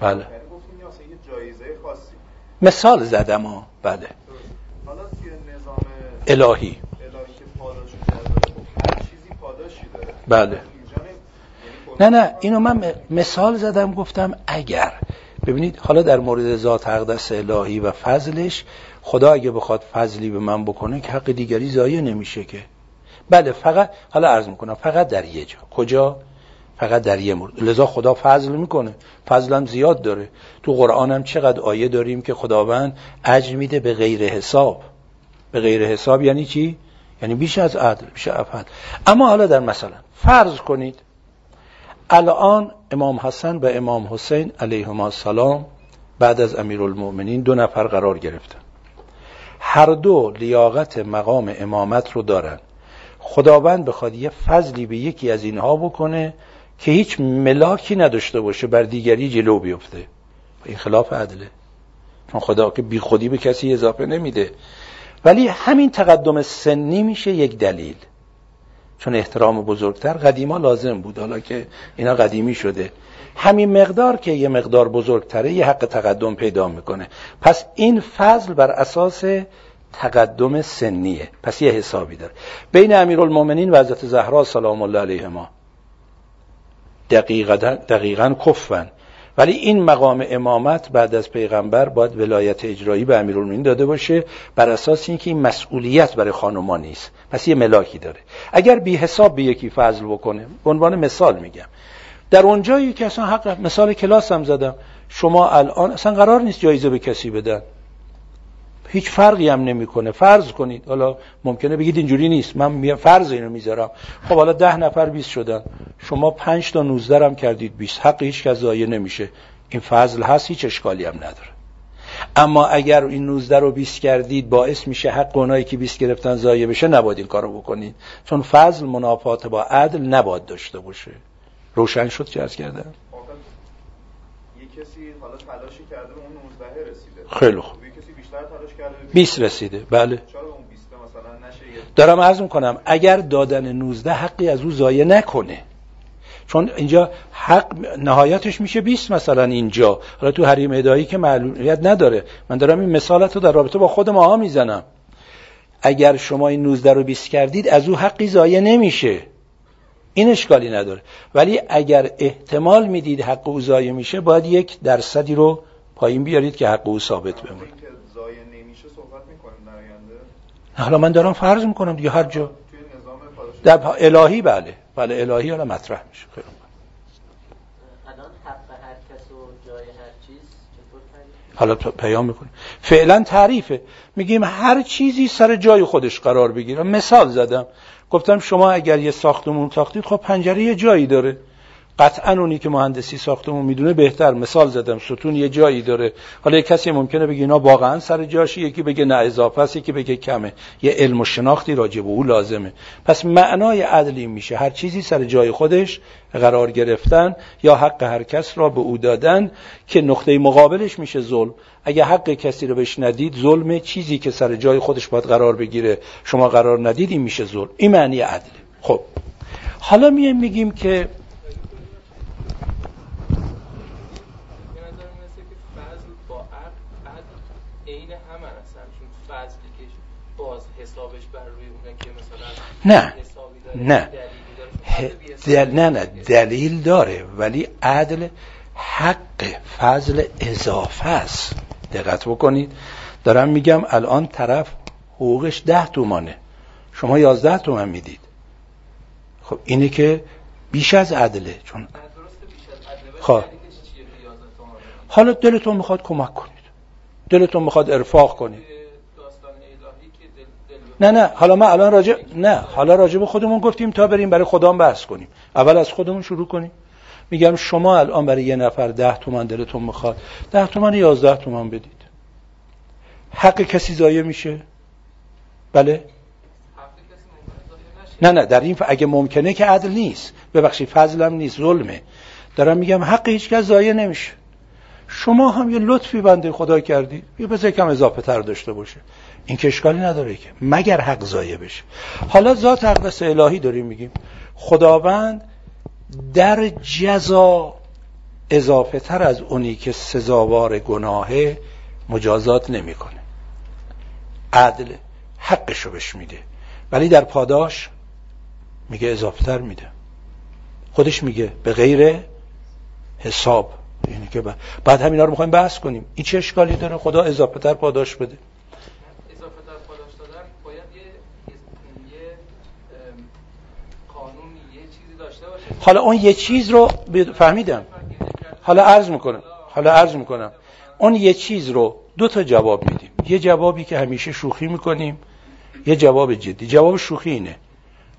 بله. مثال زدم ها بله حالا توی نظام الهی الهی که پاداش کرده خب هر چیزی پاداشی داره بله. نه- نه اینو من مثال زدم گفتم اگر. ببینید حالا در مورد ذات اقدس الهی و فضلش خدا اگه بخواد فضلی به من بکنه که حق دیگری ضایع نمیشه که. بله فقط حالا عرض می‌کنم فقط در یه جا. کجا؟ فقط در یه مورد. لذا خدا فضل می‌کنه. فضلم زیاد داره. تو قرآن هم چقدر آیه داریم که خداوند اجر میده به غیر حساب. به غیر حساب یعنی چی؟ یعنی بیش از عدل بیش از عدل اما حالا در مثلا فرض کنید الان امام حسن و امام حسین علیهما السلام بعد از امیرالمؤمنین دو نفر قرار گرفتن. هر دو لیاقت مقام امامت رو دارن. خداوند بخواد یه فضلی به یکی از اینها بکنه که هیچ ملاکی نداشته باشه بر دیگری جلو بیفته. این خلاف عدله. چون خدا که بی خودی به کسی اضافه نمیده. ولی همین تقدم سنی میشه یک دلیل. چون احترام بزرگتر قدیما لازم بود حالا که اینا قدیمی شده. همین مقدار که یه مقدار بزرگتره یه حق تقدم پیدا می‌کنه. پس این فضل بر اساس تقدم سنیه. پس یه حسابی داره. بین امیرالمومنین و حضرت زهرا سلام الله علیهما. دقیقا, دقیقا کفن. ولی این مقام امامت بعد از پیغمبر باید ولایت اجرایی به امیرالمومنین داده باشه بر اساس اینکه این مسئولیت برای خانوما نیست. پس یه ملاکی داره. اگر بی حساب به یکی فضل بکنه به عنوان مثال میگم. در اونجایی که اصلا حق مثال کلاس هم زدم. شما الان اصلا قرار نیست جایزه به کسی بدن. هیچ فرقی هم نمی‌کنه. فرض کنید. حالا ممکنه بگید اینجوری نیست. من فرض اینو می‌ذارم. خب حالا ده نفر 20 شدن. شما 5 تا 19 هم کردید 20 حق هیچ کس ضایع نمیشه. این فضل هست هیچ اشکالی هم نداره. اما اگر این 19 رو 20 کردید باعث میشه حق اونایی که 20 گرفتن ضایع بشه نباید این کارو بکنید. چون فضل منافات با عدل نباید داشته باشه. روشن شد چه از کردم. یه کسی حالا تلاشی کرده اون 19 رسیده. خیلی خوب یه کسی بیشتر تلاش کرده به 20 رسیده. بله. چرا به اون 20 دارم عرض می‌کنم اگر دادن 19 حقی از او ضایع نکنه. چون اینجا حق نهایتش میشه 20 مثلا اینجا. حالا تو حریم ادایی که معلومیت نداره. من دارم این مثالت رو در رابطه با خود ماها می‌زنم. اگر شما این 19 رو 20 کردید از او حقی ضایع نمیشه. این اشکالی نداره. ولی اگر احتمال می‌دید حق او ضایع میشه باید یک درصدی رو پایین بیارید که حق او ثابت بمونه. حالا من دارم فرض می‌کنم دیگه هر جا. در الهی بله. بله الهی حالا مطرح میشه. خیلی حالا پیام می‌کنیم فعلا تعریفه. میگیم هر چیزی سر جای خودش قرار بگیره. مثال زدم. گفتم شما اگر یه ساختمون ساختید خب پنجره یه جایی داره. قطعا اونی که مهندسی ساختمون می‌دونه بهتر. مثال زدم ستون یه جایی داره. حالا یه کسی ممکنه بگه اینا واقعا سر جاشه یکی بگه نه اضافه است یکی بگه کمه. یه علم و شناختی راجع به او لازمه. پس معنای عدلی میشه. هر چیزی سر جای خودش قرار گرفتن یا حق هر کس را به او دادن که نقطه مقابلش میشه ظلم. اگه حق کسی رو بهش ندید ظلم چیزی که سر جای خودش باید قرار بگیره. شما قرار ندید این میشه ظلم. این معنی عدله. خب. حالا میایم میگیم که نه نه. دل... نه نه. دلیل داره ولی عدل حق فضل اضافه است. دقت بکنید. دارم میگم الان طرف حقوقش ده تومانه. شما یازده تومن می‌دید. خب اینه که بیش از عدله. چون خب. حالا دلتون می‌خواد کمک کنید. دلتون می‌خواد ارفاق کنید. نه نه حالا ما الان راجع نه حالا راجع به خودمون گفتیم تا بریم برای خودمون بحث کنیم. اول از خودمون شروع کنیم. میگم شما الان برای یه نفر ده تومن دلتون می‌خواد ده تومن یازده تومن بدید. حق کسی ضایع میشه؟ بله؟ نه نه در این اگه ممکنه که عدل نیست. ببخشید فضلم نیست ظلمه. دارم میگم حق هیچ کس ضایع نمیشه. شما هم یه لطفی بنده خدا کردی یه بذار کم اضافه تر داشته باشه. این که نداره که. مگر حق ضایع بشه. حالا ذات اقدس الهی داریم میگیم. خداوند در جزا اضافه تر از اونی که سزاوار گناهه مجازات نمی‌کنه. عدل حقشو بهش میده. ولی در پاداش میگه اضافه تر میده. خودش میگه به غیر حساب. یعنی که بعد همینا رو می‌خوایم بحث کنیم. این چه اشکالی داره؟ خدا اضافه تر پاداش بده. حالا اون یه چیز رو فهمیدم. حالا عرض می‌کنم. حالا عرض می‌کنم. اون یه چیز رو دو تا جواب میدیم. یه جوابی که همیشه شوخی می‌کنیم یه جواب جدی. جواب شوخی اینه.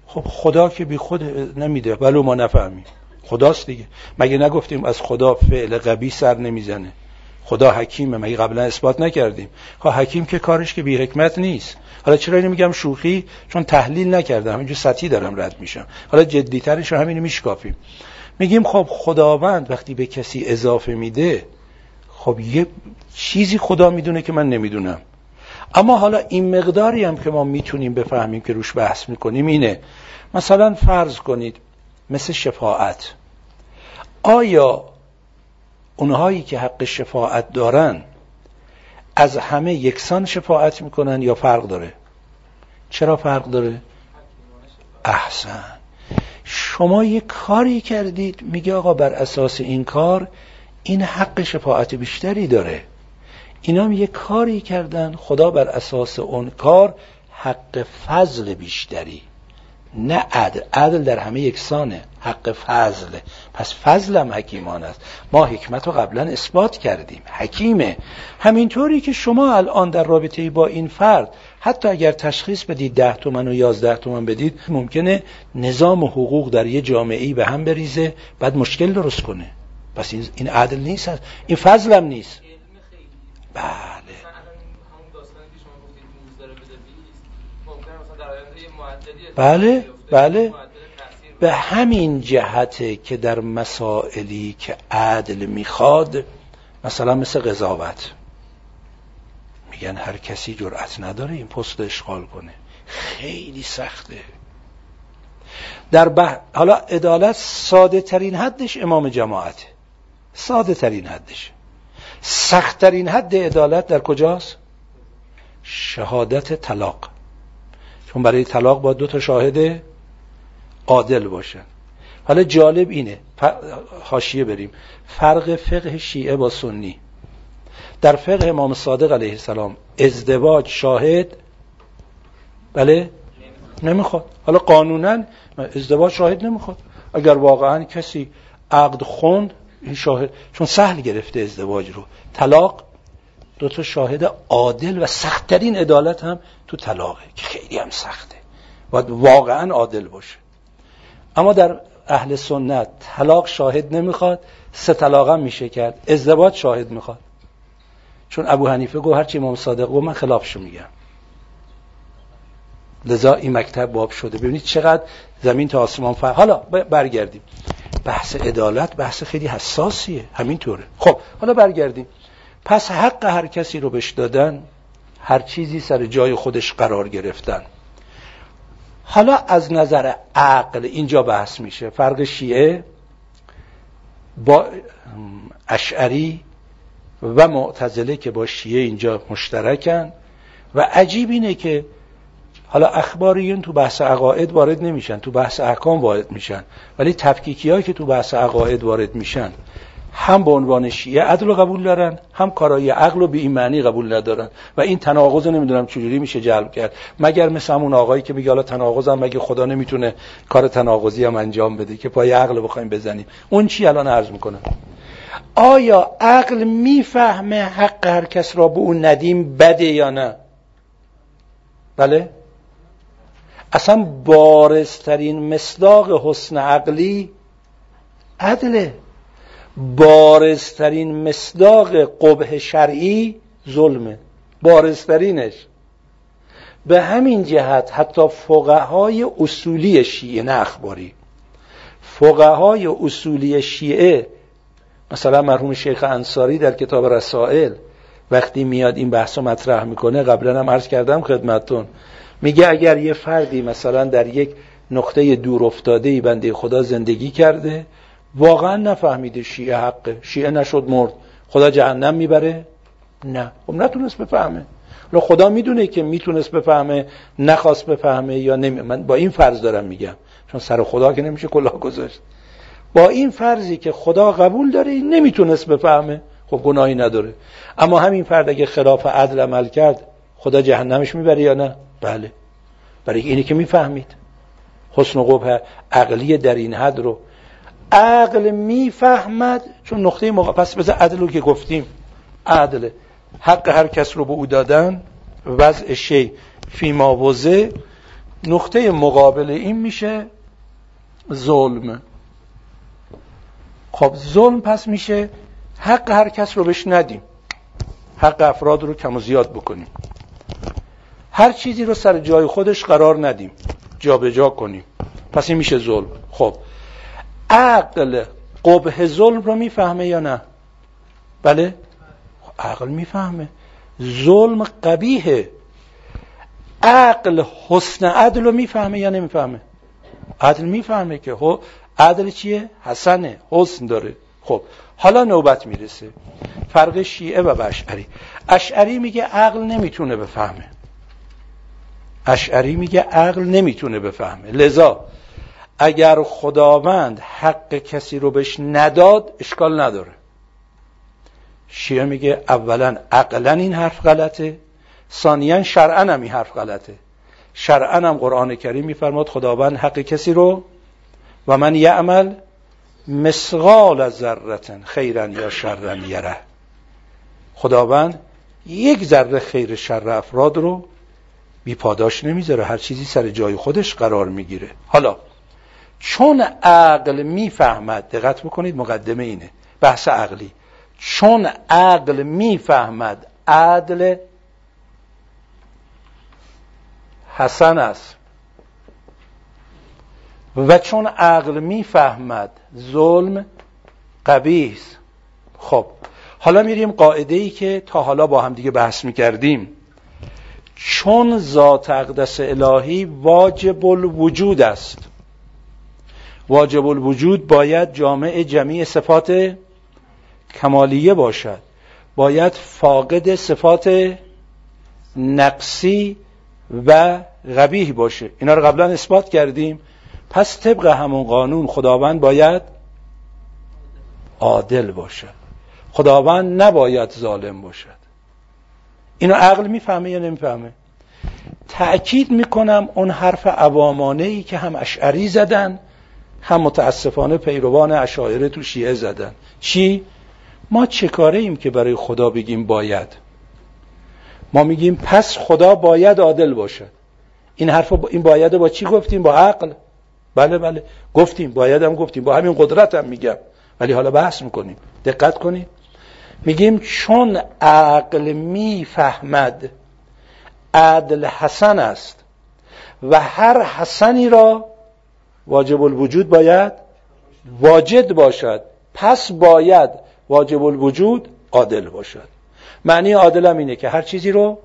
خب خدا که بی خود نمیده ولو ما نفهمیم. خداست دیگه. مگه نگفتیم از خدا فعل قبی سر نمی‌زنه؟ خدا حکیمه مگه قبلا اثبات نکردیم. خب حکیم که کارش که بی حکمت نیست. حالا چرا اینو میگم شوخی؟ چون تحلیل نکردم همینجور سطحی دارم رد میشم. حالا جدیترش رو همینو میشکافیم. میگیم خب خداوند وقتی به کسی اضافه میده خب یه چیزی خدا می‌دونه که من نمی‌دونم. اما حالا این مقداری هم که ما می‌تونیم بفهمیم که روش بحث می‌کنیم اینه. مثلا فرض کنید مثل شفاعت. آیا اونهایی که حق شفاعت دارن از همه یکسان شفاعت می‌کنن یا فرق داره؟ چرا فرق داره؟ احسن. شما یه کاری کردید میگه آقا بر اساس این کار این حق شفاعت بیشتری داره. اینا هم یه کاری کردن خدا بر اساس اون کار حق فضل بیشتری. نه عدل. عدل در همه یکسانه. حق فضل. پس فضلم حکیمان است. ما حکمت رو قبلا اثبات کردیم. حکیمه. همینطوری که شما الان در رابطه با این فرد حتی اگر تشخیص بدید ده تومن و یازده تومن بدید ممکنه نظام و حقوق در یه جامعه به هم بریزه بعد مشکل درست کنه. پس این عدل نیست. این فضلم نیست. بله. بله بله. به همین جهته که در مسائلی که عدل می‌خواد مثلا مثل قضاوت. میگن هر کسی جرأت نداره این پست اشغال کنه. خیلی سخته. در بح... حالا عدالت ساده ترین حدش امام جماعته ساده ترین حدش. سخت ترین حد عدالت در کجاست؟ شهادت طلاق. چون برای طلاق با دو تا شاهد عادل باشن. حالا جالب اینه. حاشیه بریم. فرق فقه شیعه با سنی. در فقه امام صادق علیه السلام ازدواج شاهد بله؟ نمی‌خواد. حالا قانونا ازدواج شاهد نمی‌خواد. اگر واقعا کسی عقد خوند این شاهد چون سهل گرفته ازدواج رو. طلاق دو تا شاهد عادل و سختترین عدالت هم تو طلاقه که خیلی هم سخته. باید واقعا عادل باشه. اما در اهل سنت طلاق شاهد نمی‌خواد سه طلاق هم میشه کرد ازدواج شاهد می‌خواد. چون ابو حنیفه گفت هرچی امام صادق گفت من خلافشو میگم. لذا این مکتب باب شده. ببینید چقدر زمین تا آسمان فرق. حالا برگردیم. بحث عدالت بحث خیلی حساسیه. همینطوره. خب حالا برگردیم. پس حق هر کسی رو بش دادن هر چیزی سر جای خودش قرار گرفتن. حالا از نظر عقل اینجا بحث میشه. فرق شیعه با اشعری و معتزله که با شیعه اینجا مشترکن و عجیب اینه که حالا اخباریون تو بحث عقاید وارد نمیشن تو بحث احکام وارد میشن ولی تفکیکی که تو بحث عقاید وارد میشن هم به عنوان شیعه عدل قبول دارن هم کارای عقل و به این معنی قبول ندارن. و این تناقض نمی‌دونم چجوری میشه جلب کرد. مگر مثل همون آقایی که میگه حالا تناقض مگه خدا نمی‌تونه کار تناقضی هم انجام بده که پای عقل بخوایم بزنیم؟ اون چی الان عرض می‌کنم؟ آیا عقل می‌فهمه حق هر کس را به اون ندیم بده یا نه؟ بله؟ اصلا بارزترین مصداق حسن عقلی عدله. بارزترین مصداق قبه شرعی ظلمه. بارزترینش. به همین جهت حتی فقهای اصولی شیعه نه اخباری. فقهای اصولی شیعه مثلا مرحوم شیخ انصاری در کتاب رسائل وقتی میاد این بحث مطرح می‌کنه قبلا هم عرض کردم خدمتون میگه اگر یه فردی مثلا در یک نقطه دور افتاده ای بنده خدا زندگی کرده واقعا نفهمیده شیعه حقه. شیعه نشد مرد. خدا جهنم می‌بره؟ نه. خب نتونست بفهمه. خدا می‌دونه که می‌تونست بفهمه نخواست بفهمه یا نمی... من با این فرض دارم میگم. چون سر خدا که نمیشه کلاه گذاشت. با این فرضی که خدا قبول داره نمی‌تونست بفهمه. خب گناهی نداره. اما همین فرد اگه خلاف عدل عمل کرد خدا جهنمش می‌بره یا نه؟ بله. برای اینی که می‌فهمید. حسن و قبه عقلی در این حد رو عقل می‌فهمد چون نقطه مقا... پس بذار عدل رو که گفتیم. عدل. حق هر کس رو به او دادن. وضع شی. فی وزه نقطه مقابل این میشه ظلم. خب ظلم پس میشه حق هر کس رو بهش ندیم. حق افراد رو کم و زیاد بکنیم. هر چیزی رو سر جای خودش قرار ندیم. جابجا جا کنیم. پس این میشه ظلم. خب عقل قبه ظلم رو می‌فهمه یا نه؟ بله. عقل می‌فهمه. ظلم قبیهه عقل حسن عدل رو می‌فهمه یا نمی‌فهمه؟ عدل می‌فهمه که خب عدل چیه؟ حسنه حسن داره. خب حالا نوبت می‌رسه. فرق شیعه و اشعری. اشعری میگه عقل نمی‌تونه بفهمه. اشعری میگه عقل نمی‌تونه بفهمه. لذا اگر خداوند حق کسی رو بهش نداد اشکال نداره. شیعه میگه اولا عقلا این حرف غلطه ثانیا شرعا هم این حرف غلطه. شرعا هم قرآن کریم میفرماد خداوند حق کسی رو و من یعمل مسغال ذرتن خیرن یا شرن یره. خداوند یک ذره خیر شر افراد رو بی پاداش نمی‌ذاره هر چیزی سر جای خودش قرار می‌گیره. حالا چون عقل می‌فهمد دقت بکنید مقدمه اینه بحث عقلی. چون عقل می‌فهمد عدل حسن است. و چون عقل می‌فهمد ظلم قبیح خب حالا میریم قاعده ای که تا حالا با هم دیگه بحث می‌کردیم. چون ذات اقدس الهی واجب الوجود است. واجب الوجود باید جامع جمعی صفات کمالیه باشد. باید فاقد صفات نقصی و غبیه باشه. اینا رو قبلا اثبات کردیم. پس طبق همون قانون خداوند باید عادل باشد. خداوند نباید ظالم باشد. اینو عقل می‌فهمه یا نمی‌فهمه؟ تأکید می‌کنم اون حرف عوامانه ای که هم اشعری زدن هم متاسفانه پیروان اشاعره تو شیعه زدن. چی؟ ما چه کاره ایم که برای خدا بگیم باید؟ ما میگیم پس خدا باید عادل باشد. این حرف این باید با چی گفتیم؟ با عقل. بله بله. گفتیم باید هم گفتیم. با همین قدرت هم میگم. ولی حالا بحث می‌کنیم. دقت کنید. میگیم چون عقل می‌فهمد عدل حسن است و هر حسنی را واجب الوجود باید واجد باشد. پس باید واجب الوجود عادل باشد. معنی عادل هم اینه که هر چیزی رو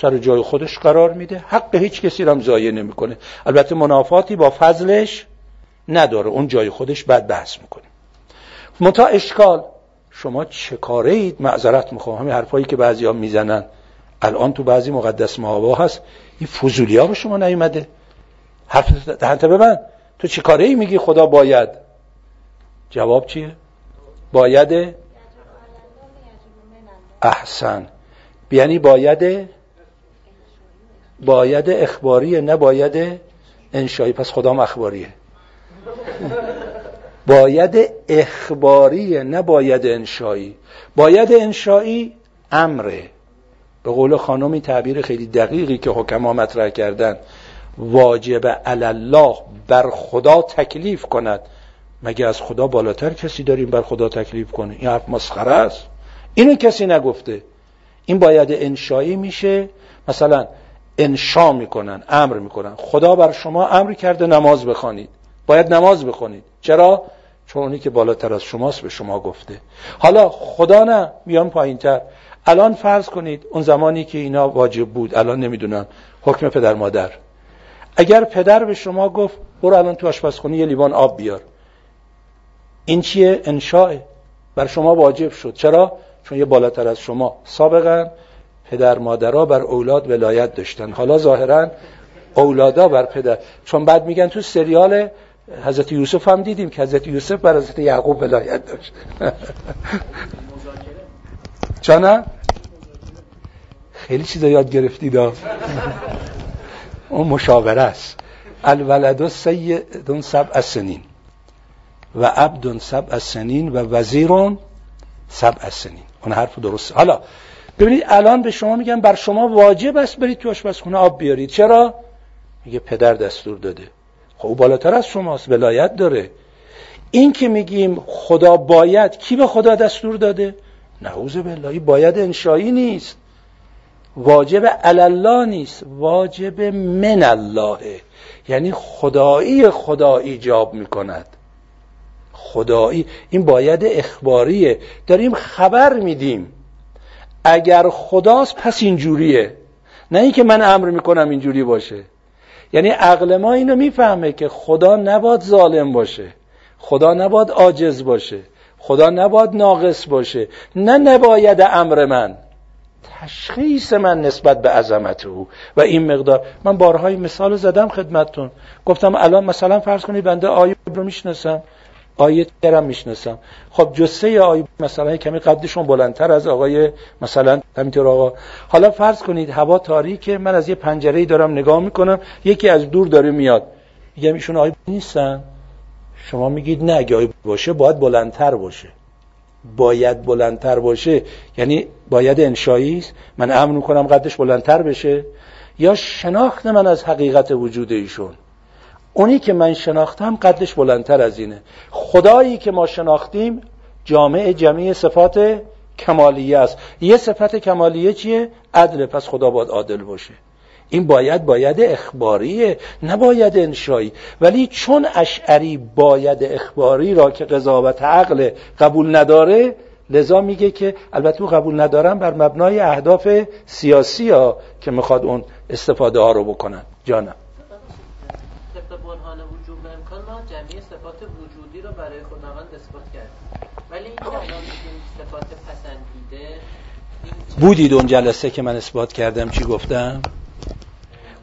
سر جای خودش قرار میده. حق هیچ کسی رو هم ضایع نمی‌کنه. البته منافاتی با فضلش نداره. اون جای خودش بعد بحث می‌کنه. متا اشکال شما چه کاره اید؟ معذرت می‌خوام. همین حرفایی که بعضی ها می‌زنن. الان تو بعضی مقدس محابا هست. این فضولی ها به شما نیومده. حرف دهنت ببند. تو چه کاره ای میگی؟ خدا باید. جواب چیه؟ باید احسن. یعنی باید باید اخباریه نه باید انشایی. پس خدام اخباریه. باید اخباریه نه باید انشایی. باید انشایی امره. به قول خانمی تعبیر خیلی دقیقی که حکما مطرح کردن. واجب الله بر خدا تکلیف کند. مگه از خدا بالاتر کسی داریم بر خدا تکلیف کنه؟ این حرف مسخره است. اینو کسی نگفته. این باید انشایی میشه. مثلا انشا می‌کنن امر می‌کنن. خدا بر شما امر کرده نماز بخوانید. باید نماز بخونید. چرا؟ چون اونی که بالاتر از شماست به شما گفته. حالا خدا نه میان پایین تر الان فرض کنید اون زمانی که اینا واجب بود الان نمی‌دونم حکم پدر مادر. اگر پدر به شما گفت برو الان تو آشپزخونه یه لیوان آب بیار. این چیه؟ انشاء بر شما واجب شد. چرا؟ چون یه بالاتر از شما. سابقا پدر مادرها بر اولاد ولایت داشتن. حالا ظاهرا اولادا بر پدر. چون بعد میگن تو سریال حضرت یوسف هم دیدیم که حضرت یوسف بر حضرت یعقوب ولایت داشت. چانه؟ خیلی چیزا یاد گرفتید اون مشاوره است. الولد سیدون سبع سنین و عبد سبع سنین و وزیرون سبع سنین. اون حرف درست. حالا ببینید الان به شما میگم بر شما واجب است برید تو آشپزخونه آب بیارید. چرا؟ میگه پدر دستور داده. خب او بالاتر از شماست ولایت داره. این که میگیم خدا باید کی به خدا دستور داده؟ نعوذ بالله باید انشایی نیست. واجب الله نیست واجب من الله یعنی خدایی خدا ایجاب می‌کند. خدایی این باید اخباریه. داریم خبر میدیم. اگر خداست پس اینجوریه. نه اینکه من امر می‌کنم اینجوری باشه. یعنی عقل ما اینو می‌فهمه که خدا نباد ظالم باشه. خدا نباد عاجز باشه. خدا نباد ناقص باشه. نه نباید امر من. تشخیص من نسبت به عظمت او و این مقدار من بارهای مثال زدم خدمتتون. گفتم الان مثلا فرض کنید بنده آیه رو می‌شناسم. آیه ترم می‌شناسم. خب جسه آیه مثلا کمی قدشون بلندتر از آقای مثلا همینطور آقا. حالا فرض کنید هوا تاریکه من از یه پنجره دارم نگاه می‌کنم یکی از دور داره میاد. میگم ایشون آیه نیستن. شما میگید نه اگه باشه باید بلندتر باشه. باید بلندتر باشه یعنی باید انشایی است؟ من امر می‌کنم قدش بلندتر بشه. یا شناخت من از حقیقت وجود ایشون. اونی که من شناختم قدش بلندتر از اینه. خدایی که ما شناختیم جامع جمعی صفات کمالیه است. یه صفت کمالیه چیه؟ عدل. پس خدا باید عادل باشه. این باید باید اخباریه نباید انشایی. ولی چون اشعری باید اخباری را که قضاوت عقل قبول نداره لذا میگه که البته او قبول ندارم بر مبنای اهداف سیاسی ها که می‌خواد اون استفاده ها رو بکنن. جانم. طبق برهان وجود و امکان ما جمعی صفات وجودی رو برای خداوند اثبات کردیم. ولی این الان میگیم صفات پسندیده بودید اون جلسه که من اثبات کردم چی گفتم؟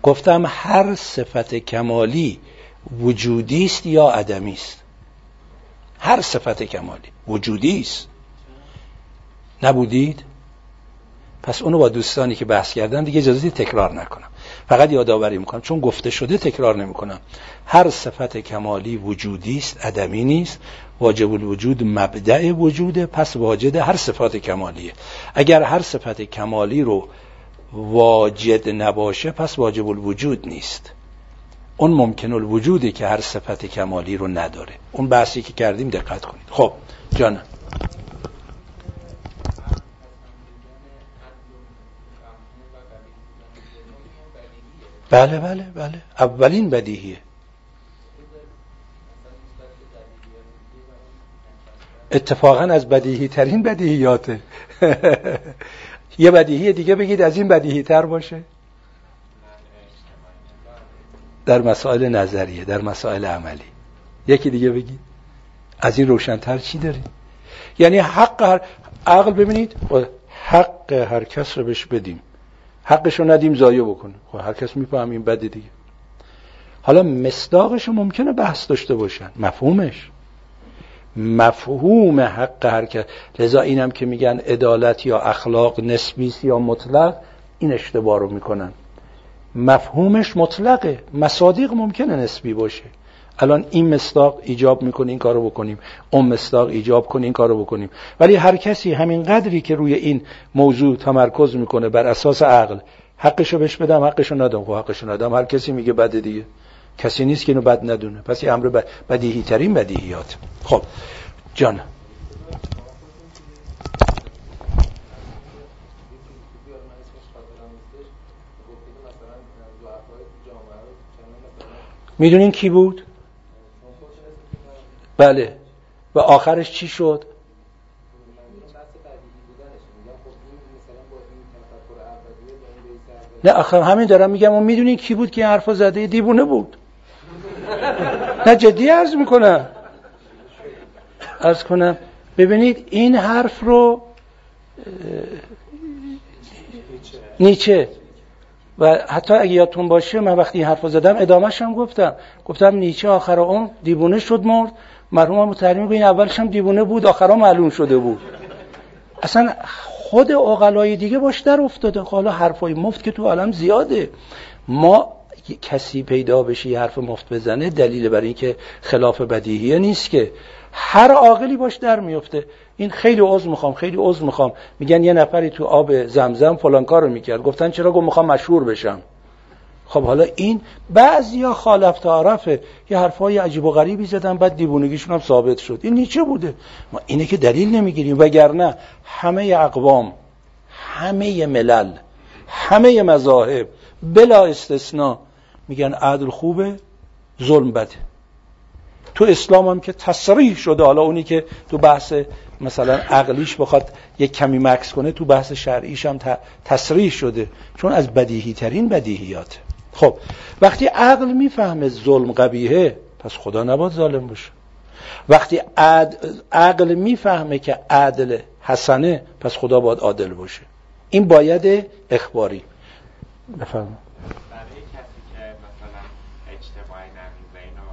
گفتم هر صفت کمالی وجودی است یا عدمی است؟ هر صفت کمالی وجودی است. نبودید؟ پس اونو با دوستانی که بحث کردن دیگه اجازه تکرار نکنم. فقط یادآوری می‌کنم چون گفته شده تکرار نمی‌کنم. هر صفت کمالی وجودی است عدمی نیست. واجب الوجود مبدع وجوده پس واجد هر صفات کمالیه. اگر هر صفت کمالی رو واجد نباشه پس واجب الوجود نیست. اون ممکن الوجوده که هر صفت کمالی رو نداره. اون بحثی که کردیم دقت کنید. خب جانم بله بله بله. اولین بدیهیه. اتفاقا از بدیهی ترین بدیهیاته. یه بدیهی دیگه بگید از این بدیهی تر باشه. در مسائل نظریه در مسائل عملی. یکی دیگه بگید. از این روشنتر چی داریم؟ یعنی حق هر عقل ببینید حق هر کس رو بهش بدیم. حقش رو ندیم ضایع بکنه. خب هر کس میفهم این بده دیگه. حالا مصداقش ممکنه بحث داشته باشن. مفهومش. مفهوم حق هر کس لذا اینم که میگن عدالت یا اخلاق نسبی یا مطلق این اشتباه رو می‌کنن. مفهومش مطلقه. مصادیق ممکنه نسبی باشه. الان این مصداق ایجاب می‌کنه این کارو بکنیم. اون مصداق ایجاب کنه این کارو بکنیم. ولی هر کسی همین قدری که روی این موضوع تمرکز می‌کنه بر اساس عقل حقشو بهش بدم حقشو ندم. خب حقشو ندم. هر کسی میگه بده دیگه. کسی نیست که اینو بد ندونه. پس این امر بدیهی ترین بدیهیات. خب جان. می‌دونین کی بود؟ بله. و آخرش چی شد؟ نه آخه همین دارم میگم اون می‌دونین کی بود که این حرفا زده؟ دیوونه بود. نه جدی عرض می‌کنم. عرض کنم. ببینید این حرف رو نیچه. و حتی اگه یادتون باشه من وقتی این حرف زدم ادامهش هم گفتم. گفتم نیچه آخر اون دیوونه شد مرد. مرحوم متحرمی بین اولش هم دیوونه بود آخرها معلوم شده بود. اصلا خود اقلای دیگه باش در افتاده. حالا حرفای مفت که تو عالم زیاده. ما کسی پیدا بشه یه حرف مفت بزنه دلیل بر اینکه خلاف بدیهیه نیست که. هر عاقلی باش در میفته این خیلی عضو می‌خوام خیلی عضو می‌خوام. میگن یه نفری تو آب زمزم فلان کارو می‌کرد. گفتن چرا؟ گفت می‌خوام مشهور بشم. خب حالا این بعضیا خالف تعارفه یه حرفای عجیب و غریبی زدن بعد دیوونگیشون هم ثابت شد. این نیچه بوده. ما اینه که دلیل نمی‌گیریم. وگرنه همه اقوام همه ملل همه مذاهب بلا استثناء میگن عدل خوبه ظلم بده. تو اسلام هم که تصریح شده حالا اونی که تو بحث مثلا عقلیش بخواد یک کمی مکس کنه تو بحث شرعیش هم تصریح شده. چون از بدیهی ترین بدیهیات. خب وقتی عقل می‌فهمه ظلم قبیهه پس خدا نباد ظالم باشه. وقتی عقل می‌فهمه که عدل حسنه پس خدا باید عادل باشه. این باید اخباری. بفرمایید برای کسی که مثلا اجتماعی نمیزه اینو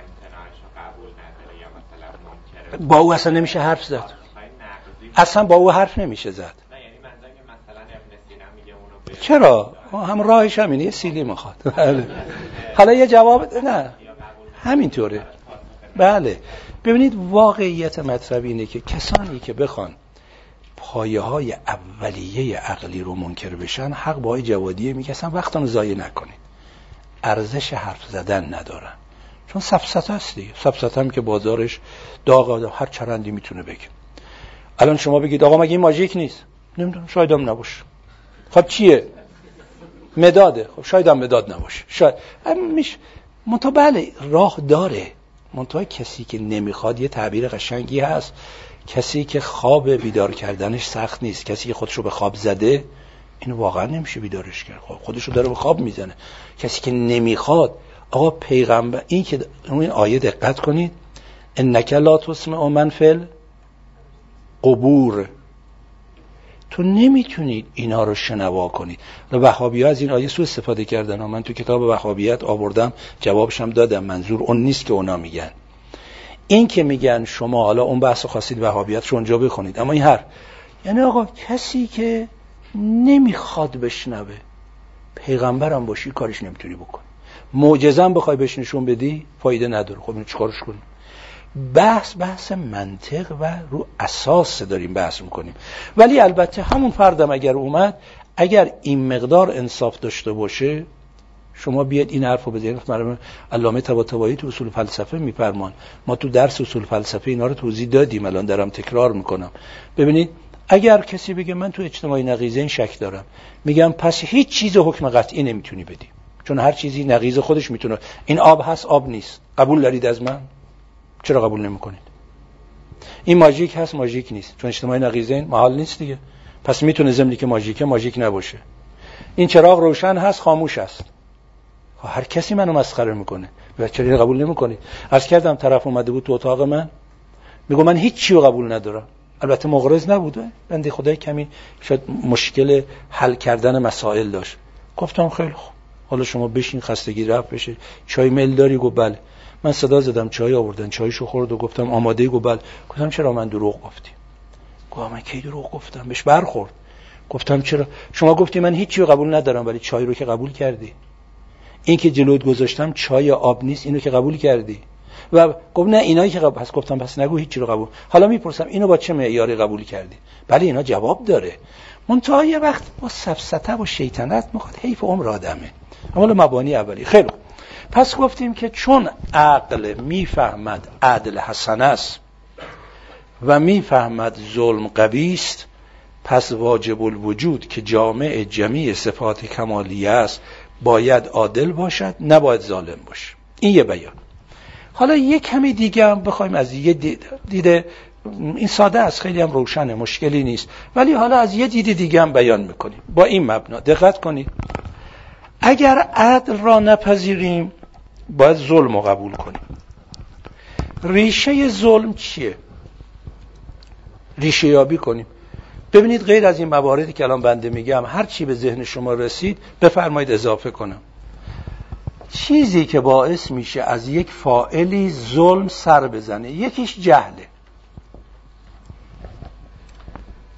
امتناعش رو قبول نداره یا مثلا منکره با او اصلا نمیشه حرف زد. های اصلا با او حرف نمیشه زد. یعنی چرا؟ هم راهش همینه یه سیلی می‌خواد. بله. حالا یه جواب نه. همینطوره. بله. ببینید واقعیت مطلب اینه که کسانی که بخوان پایه های اولیه عقلی رو منکر بشن حق با آقای جوادیه اصلا وقتم ضایع نکنید. ارزش حرف زدن ندارن. چون سفسطه است دیگه. سفسطه هم که بازارش داغ هر چرندی می‌تونه بگه. الان شما بگید آقا مگه این ماژیک نیست؟ نمی‌دونم شاید هم نباشه. خب چیه؟ مداده. خب شاید هم مداد نباشه. شاید. میش منتها بله راه داره. منتها کسی که نمی‌خواد یه تعبیر قشنگی هست. کسی که خواب بیدار کردنش سخت نیست. کسی که خودشو به خواب زده این واقعا نمیشه بیدارش کرد. خب خودشو داره به خواب می‌زنه. کسی که نمی‌خواد آقا پیغمبر این که این آیه دقت کنید. انک لا تسمع من فل قبور تو نمی‌تونید اینا رو شنوا کنید. و وهابی ها از این آیه سو استفاده کردن و من تو کتاب وهابیت آوردم جوابشم دادم. منظور اون نیست که اونا میگن. این که میگن شما حالا اون بحث خواستید وهابیت رو اونجا بخونید. اما این هر یعنی آقا کسی که نمی‌خواد بشنوه پیغمبرم باشی کارش نمی‌تونی بکنی. معجزم بخوای بهش نشون بدی فایده نداره. خب این چیکارش کنیم؟ بحث بحث منطق و رو اساس داریم بحث می‌کنیم. ولی البته همون فردم اگر اومد اگر این مقدار انصاف داشته باشه شما بیاد این حرفو بزنید. مرحوم علامه طباطبایی تو اصول فلسفه میفرمان. ما تو درس اصول فلسفه اینا رو توضیح دادیم الان دارم تکرار می‌کنم. ببینید اگر کسی بگه من تو اجتماعی نقیزه این شک دارم میگم پس هیچ چیز حکم قطعی نمی‌تونی بدی. چون هر چیزی نقیز خودش می‌تونه. این آب هست آب نیست. قبول دارید از من؟ چرا قبول نمی‌کنید؟ این ماژیک هست ماژیک نیست. چون اجتماعی این محال نیست دیگه. پس می‌تونه زمینی که ماژیکه ماژیک نباشه. این چراغ روشن هست خاموش است. خب هر کسی منو مسخره می‌کنه. و چرا قبول نمی‌کنید؟ از کردم طرف اومده بود تو اتاق من. میگم من هیچ چیو قبول ندارم. البته مغرض نبوده. بنده خدای کمی شاید مشکل حل کردن مسائل داشت. گفتم خیلی خوب. حالا شما بشین خستگی رفت بشه. چای میل داری؟ گفت بله. من صدا زدم چای آوردن چایشو خورد و گفتم آماده گفت بله. گفتم چرا من دروغ گفتی گفت من کی دروغ گفتم؟ بهش برخورد. گفتم چرا؟ شما گفتی من هیچی قبول ندارم ولی چای رو که قبول کردی. این که جلوت گذاشتم چای آب نیست اینو که قبول کردی. و گفت نه اینایی که قبول پس گفتم پس نگو هیچی رو قبول حالا می‌پرسم اینو با چه معیاری قبول کردی؟ بله اینا جواب داره. منتها یه وقت با سفسطه و شیطنت می‌خواد حیف عمر آدمه. اما مبانی اولی. خیلی پس گفتیم که چون عقل می‌فهمد عدل حسن است و می‌فهمد ظلم قوی است پس واجب الوجود که جامع جمیع صفات کمالیه است باید عادل باشد نباید ظالم باشه این یه بیان. حالا یه کمی دیگه هم بخوایم از یه دیده این ساده است خیلی هم روشنه مشکلی نیست. ولی حالا از یه دید دیگه هم بیان می‌کنیم. با این مبنا. دقت کنید. اگر عدل را نپذیریم باید ظلم رو قبول کنیم. ریشه ظلم چیه؟ ریشه یابی کنیم. ببینید غیر از این مواردی که الان بنده میگم هر چی به ذهن شما رسید بفرمایید اضافه کنم. چیزی که باعث میشه از یک فائلی ظلم سر بزنه یکیش جهله.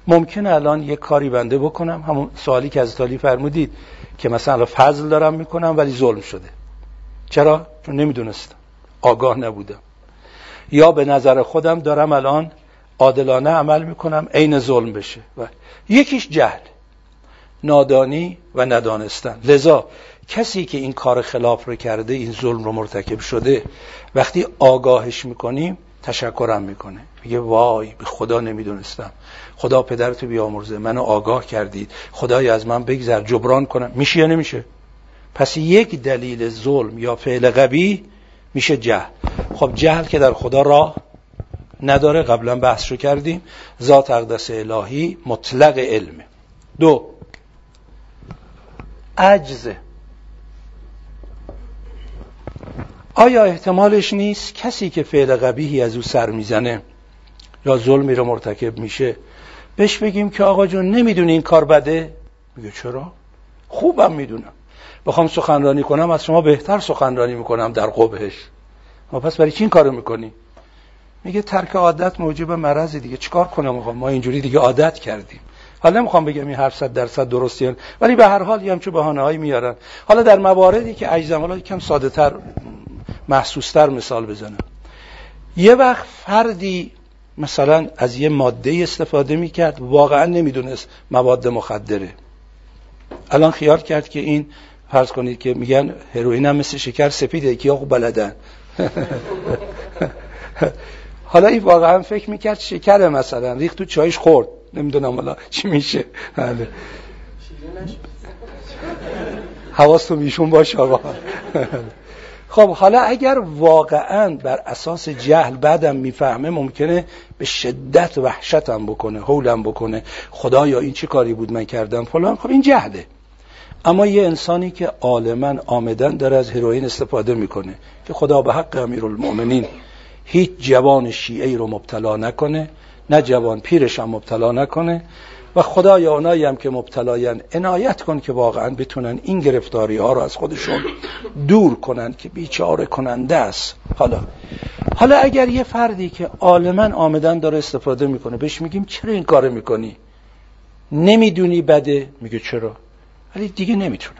ممکنه الان یک کاری بنده بکنم. همون سوالی که از تالی فرمودید که مثلا فضل دارم می‌کنم ولی ظلم شده. چرا؟ چون نمی‌دونستم. آگاه نبودم. یا به نظر خودم دارم الان عادلانه عمل می‌کنم عین ظلم بشه. و یکیش جهل. نادانی و ندانستن. لذا کسی که این کار خلاف رو کرده این ظلم رو مرتکب شده وقتی آگاهش می‌کنیم تشکرم می‌کنه. میگه وای به خدا نمی‌دونستم. خدا پدرتو بیامرزه. منو آگاه کردید. خدای از من بگذر جبران کنم. میشه یا نمیشه؟ پس یک دلیل ظلم یا فعل قبی میشه جهل. خب جهل که در خدا راه نداره. قبلا بحث رو کردیم. ذات اقدس الهی مطلق علمه. دو عجزه آیا احتمالش نیست کسی که فعل قبیهی از او سر می‌زنه یا ظلمی رو مرتکب میشه بهش بگیم که آقا جون نمی‌دونی این کار بده؟ میگه چرا؟ خوبم می‌دونم. بخوام سخنرانی کنم از شما بهتر سخنرانی می‌کنم در قبهش ما پس برای چی این کارو می‌کنی؟ میگه ترک عادت موجب مرض دیگه. چیکار کنم ما اینجوری دیگه عادت کردیم. حالا نمی‌خوام بگم این حرف صد درصد درستی ولی به هر حال یه همچون بهانه‌ای میارن. حالا در مواردی که عجزم حالا یکم ساده تر محسوستر مثال بزنم. یه وقت فردی مثلا از یه ماده استفاده می‌کرد واقعا نمی‌دونست مواد مخدره. الان خیال کرد که این فرض کنید که میگن هروئین هم مثل شکر سپیده که خوب بلدن. حالا این واقعا فکر می‌کرد شکر مثلا ریخت تو چایش خورد. نمی‌دونم حالا چی میشه. بله. حواستو میشون باشه آقا. خب حالا اگر واقعا بر اساس جهل بعدم می‌فهمه ممکنه به شدت وحشتم بکنه حولم بکنه. خدایا این چه کاری بود من کردم؟ فلان. خب این جهله. اما یه انسانی که عالما آمدن داره از هروئین استفاده می‌کنه که خدا به حق امیرالمؤمنین هیچ جوان شیعه رو مبتلا نکنه نه جوان پیرش هم مبتلا نکنه. و خدای اونایی هم که مبتلاین عنایت کن که واقعا بتونن این گرفتاری ها رو از خودشون دور کنن که بیچاره کننده است. حالا حالا اگر یه فردی که عالما آمدن داره استفاده می‌کنه بهش میگیم چرا این کار می‌کنی؟ نمی‌دونی بده؟ میگه چرا؟ ولی دیگه نمی‌تونه.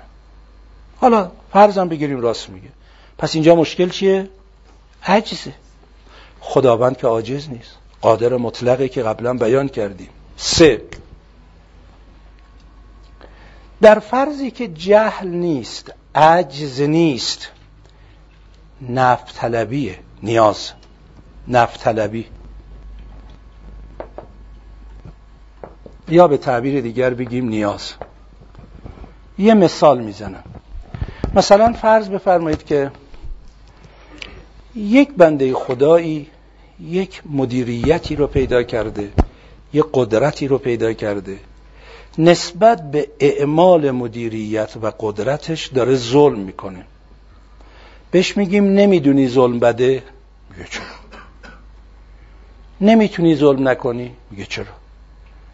حالا فرضم بگیریم راست میگه. پس اینجا مشکل چیه؟ عجزه. خداوند که عاجز نیست. قادر مطلقه که قبلا بیان کردیم. سه. در فرضی که جهل نیست عجز نیست نفت طلبیه نیاز. نفت طلبی یا به تعبیر دیگر بگیم نیاز. یه مثال می‌زنم. مثلا فرض بفرمایید که یک بنده خدایی یک مدیریتی رو پیدا کرده یک قدرتی رو پیدا کرده. نسبت به اعمال مدیریت و قدرتش داره ظلم می‌کنه. بهش میگیم نمی‌دونی ظلم بده؟ میگه چرا؟ نمی‌تونی ظلم نکنی؟ میگه چرا؟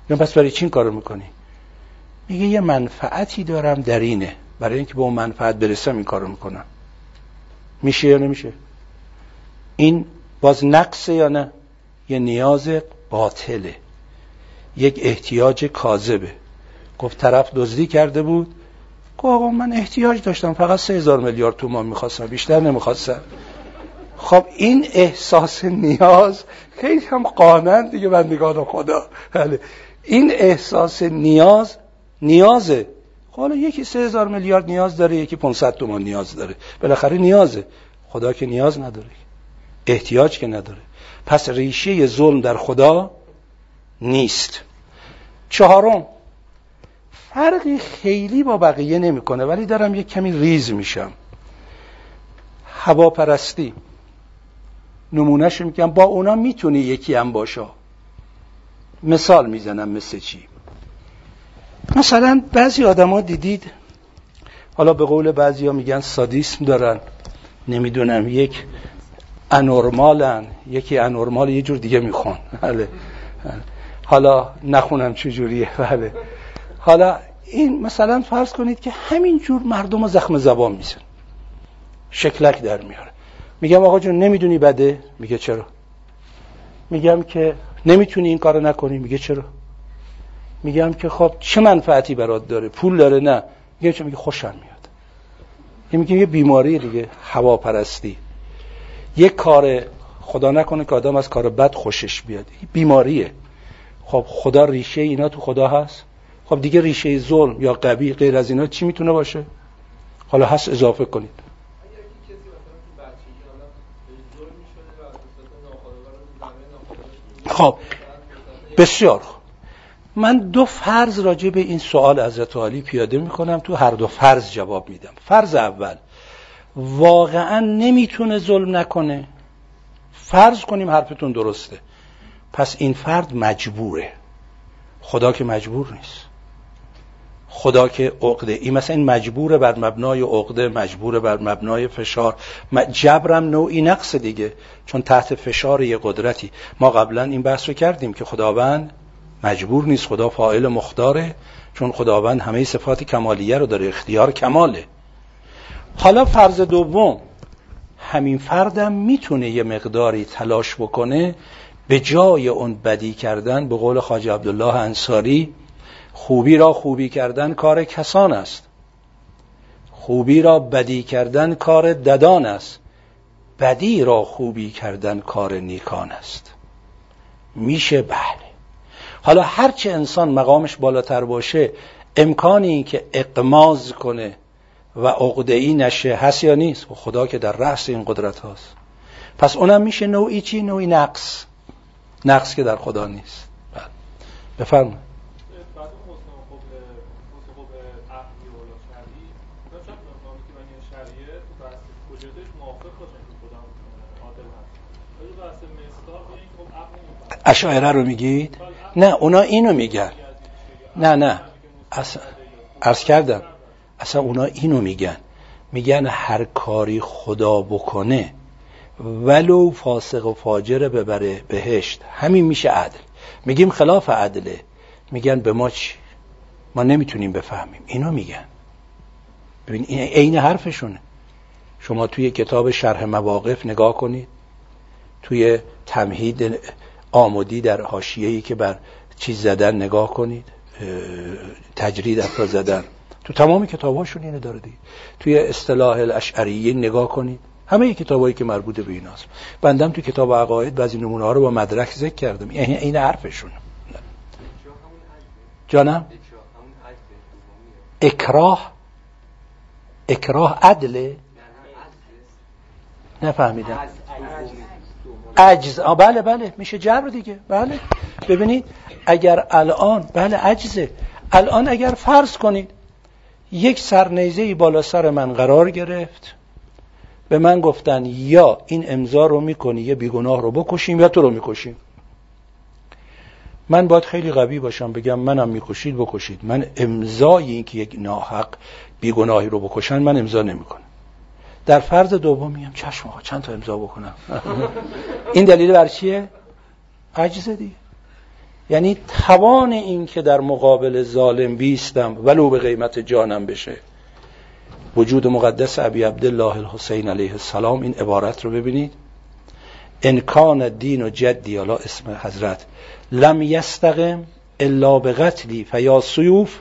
یا پس برای چین کارو می‌کنی؟ میگه یه منفعتی دارم در اینه. برای اینکه به اون منفعت برسم این کارو می‌کنم. میشه یا نمیشه؟ این باز نقصه یا نه؟ یه نیاز باطله. یک احتیاج کاذبه. گفت طرف دزدی کرده بود. گفت آقا من احتیاج داشتم. فقط سه هزار میلیارد تومان می‌خواستم. بیشتر نمی‌خواستم. خب این احساس نیاز خیلی هم قانند دیگه بندگان خدا. بله. این احساس نیاز نیازه. خب حالا یکی سه هزار میلیارد نیاز داره یکی 500 تومان نیاز داره. بالاخره نیازه. خدا که نیاز نداره. احتیاج که نداره. پس ریشه ظلم در خدا نیست. چهارم فرقی خیلی با بقیه نمی‌کنه ولی دارم یک کمی ریز میشم. هواپرستی. نمونهش میگم با اونا می‌تونی یکی هم باشه مثال می‌زنم مثل چی؟ مثلا بعضی آدما دیدید حالا به قول بعضی میگن سادیسم دارن. نمی‌دونم یک انورمالن. یکی انورمال یه جور دیگه می‌خوان بله. حالا نخونم چجوریه. بله. حالا این مثلا فرض کنید که همین جور مردم زخم زبان میزن شکلک در میاره. میگم آقا جون نمی‌دونی بده؟ میگه چرا؟ میگم که نمی‌تونی این کارو نکنی؟ میگه چرا؟ میگم که خب چه منفعتی برات داره؟ پول داره؟ نه. میگه چه میگه خوشم میاد. میگه یه بیماری دیگه هواپرستی. یه کار خدا نکنه که آدم از کار بد خوشش بیاد. بیماریه. خب خدا ریشه اینا تو خدا هست. خب دیگه ریشه ظلم یا قبی غیر از اینا چی می‌تونه باشه؟ حالا هست اضافه کنید. خب بسیار من دو فرض راجع به این سوال حضرت عالی پیاده می‌کنم. تو هر دو فرض جواب میدم. فرض اول واقعا نمی‌تونه ظلم نکنه. فرض کنیم حرفتون درسته. پس این فرد مجبوره. خدا که مجبور نیست. خدا که عقده. این مثلا این مجبور بر مبنای عقده مجبور بر مبنای فشار. جبرم نوعی نقص دیگه. چون تحت فشار یه قدرتی. ما قبلا این بحث رو کردیم که خداوند مجبور نیست. خدا فاعل مختاره. چون خداوند همه صفات کمالیه رو داره. اختیار کماله. حالا فرض دوم همین فردم می‌تونه یه مقداری تلاش بکنه به جای اون بدی کردن به قول خواجه عبدالله انصاری خوبی را خوبی کردن کار کسان است. خوبی را بدی کردن کار ددان است. بدی را خوبی کردن کار نیکان است. میشه بله. حالا هرچه انسان مقامش بالاتر باشه امکانی که اقماز کنه و عقده نشه هست یا نیست؟ و خدا که در رأس این قدرت هاست. پس اونم میشه نوعی چی؟ نوعی نقص. نقص که در خدا نیست. بله. بفرمایید. اشاعره رو میگید؟ نه اونا اینو میگن. نه نه. عرض کردم. اصلا اونا اینو میگن. میگن هر کاری خدا بکنه ولو فاسق و فاجر ببره بهشت. همین میشه عدل. میگیم خلاف عدله. میگن به ما چی؟ ما نمی‌تونیم بفهمیم. اینو میگن. ببین این عین حرفشونه. شما توی کتاب شرح مواقف نگاه کنید. توی تمهید آمودی در حاشیه‌ای که بر چیز زدن نگاه کنید. تجرید افرا زدن. تو تمام کتاباشون اینه داره دی. توی اصطلاح الاشعریه نگاه کنید. همه کتابایی که مربوط به ایناست. بندم تو کتاب عقاید بعضی نمونه ها رو با مدرک ذکر کردم. یعنی این حرفشون. جانم؟ اکراه. اکراه عدله نفهمیدم. عجز. آه بله بله. میشه جبر دیگه. بله. ببینید اگر الان بله عجزه. الان اگر فرض کنید یک سرنیزه بالا سر من قرار گرفت. به من گفتن یا این امضا رو می‌کنی یه بیگناه رو بکشیم یا تو رو می‌کشیم. من باید خیلی قوی باشم بگم منم می‌کشید بکشید. من امضای این که یک ناحق بیگناهی رو بکشن من امضا نمی‌کنم. در فرض دوم میگم چشم آقا چند تا امضا بکنم؟ این دلیل بر چیه؟ عجزه دیگه. یعنی توان این که در مقابل ظالم بیستم ولو به قیمت جانم بشه. وجود مقدس ابی عبدالله الحسین علیه السلام این عبارت رو ببینید. انکان دین و جدی حالا اسم حضرت لم یستقم الا به قتلی فیا سیوف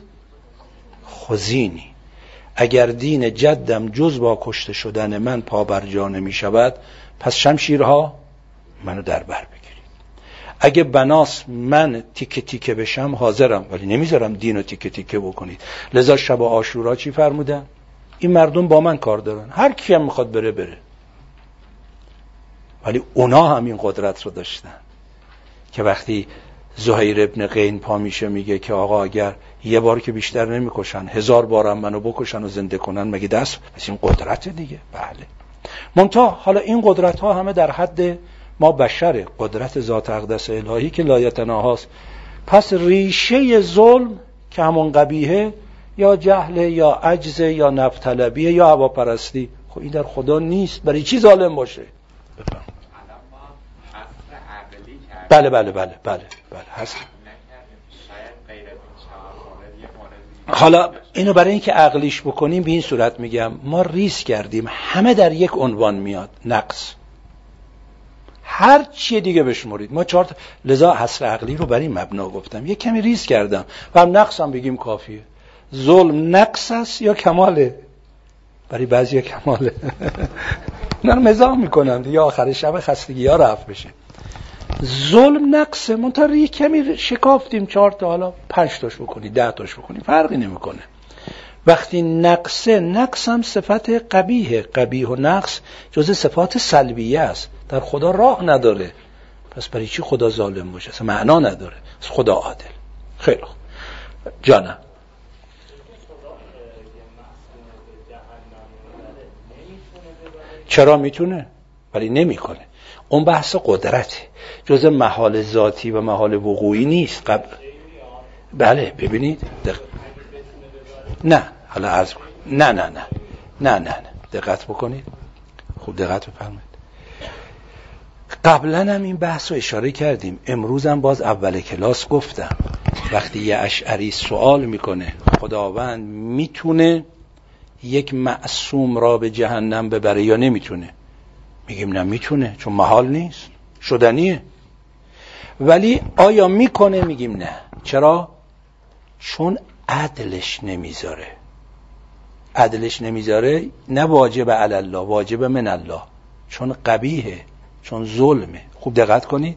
خزینی. اگر دین جدم جز با کشته شدن من پا بر جا نمی شود پس شمشیرها منو در بر بگیرید اگه بناس من تیکه تیکه بشم حاضرم. ولی نمی‌ذارم دین رو تیکه تیکه بکنید. لذا شب آشورا چی فرمودن؟ این مردم با من کار دارن. هر کی هم می‌خواد بره بره. ولی اونا هم این قدرت رو داشتن. که وقتی زهیر ابن قین پا میشه میگه که آقا اگر یه بار که بیشتر نمی‌کشن هزار بارم منو بکشن و زنده کنن مگه دست؟ پس این قدرت دیگه. بله. منتها حالا این قدرت ها همه در حد ما بشره قدرت ذات اقدس الهی که لایتناهاست پس ریشه ظلم که همون قبیهه یا جهل یا عجز یا نفتلبیه یا هواپرستی. خب این در خدا نیست برای چی ظالم باشه؟ بفهم بله بله بله بله بله هست. حالا اینو برای اینکه عقلیش بکنیم به این صورت میگم ما ریس کردیم همه در یک عنوان میاد نقص. هر چی دیگه بشمرید ما چهار لذا حصر عقلی رو برای این مبنا گفتم. یه کمی ریس کردم. و هم نقص هم بگیم کافیه. ظلم نقص است یا کماله؟ برای بعضی کماله. نه مزاح می‌کنم یا آخر شب خستگی ها رفت بشه. ظلم نقصه منتها یه کمی شکافتیم. چهار تا حالا پنج تاش بکنی ده تاش بکنی. فرقی نمی‌کنه. وقتی نقصه نقص هم صفت قبیه قبیه و نقص جز صفات سلبیه است. در خدا راه نداره. پس برای چی خدا ظالم باشه؟ اصلا معنا نداره. خدا عادل. خیلی خوب. جانم. چرا می‌تونه؟ ولی نمی‌کنه. اون بحث قدرته. جز محال ذاتی و محال وقوعی نیست. قبل بله ببینید. دق... نه. حالا عرض کن. نه نه نه. نه نه نه. دقت بکنید. خوب دقت بفرمایید. قبلا هم این بحث رو اشاره کردیم. امروز هم باز اول کلاس گفتم. وقتی یه اشعری سوال می‌کنه خداوند می‌تونه یک معصوم را به جهنم ببره یا نمی‌تونه؟ میگیم نه می‌تونه چون محال نیست. شدنیه. ولی آیا می‌کنه؟ میگیم نه. چرا؟ چون عدلش نمی‌ذاره. عدلش نمی‌ذاره نه واجب الله واجب من الله. چون قبیهه چون ظلمه. خوب دقت کنید.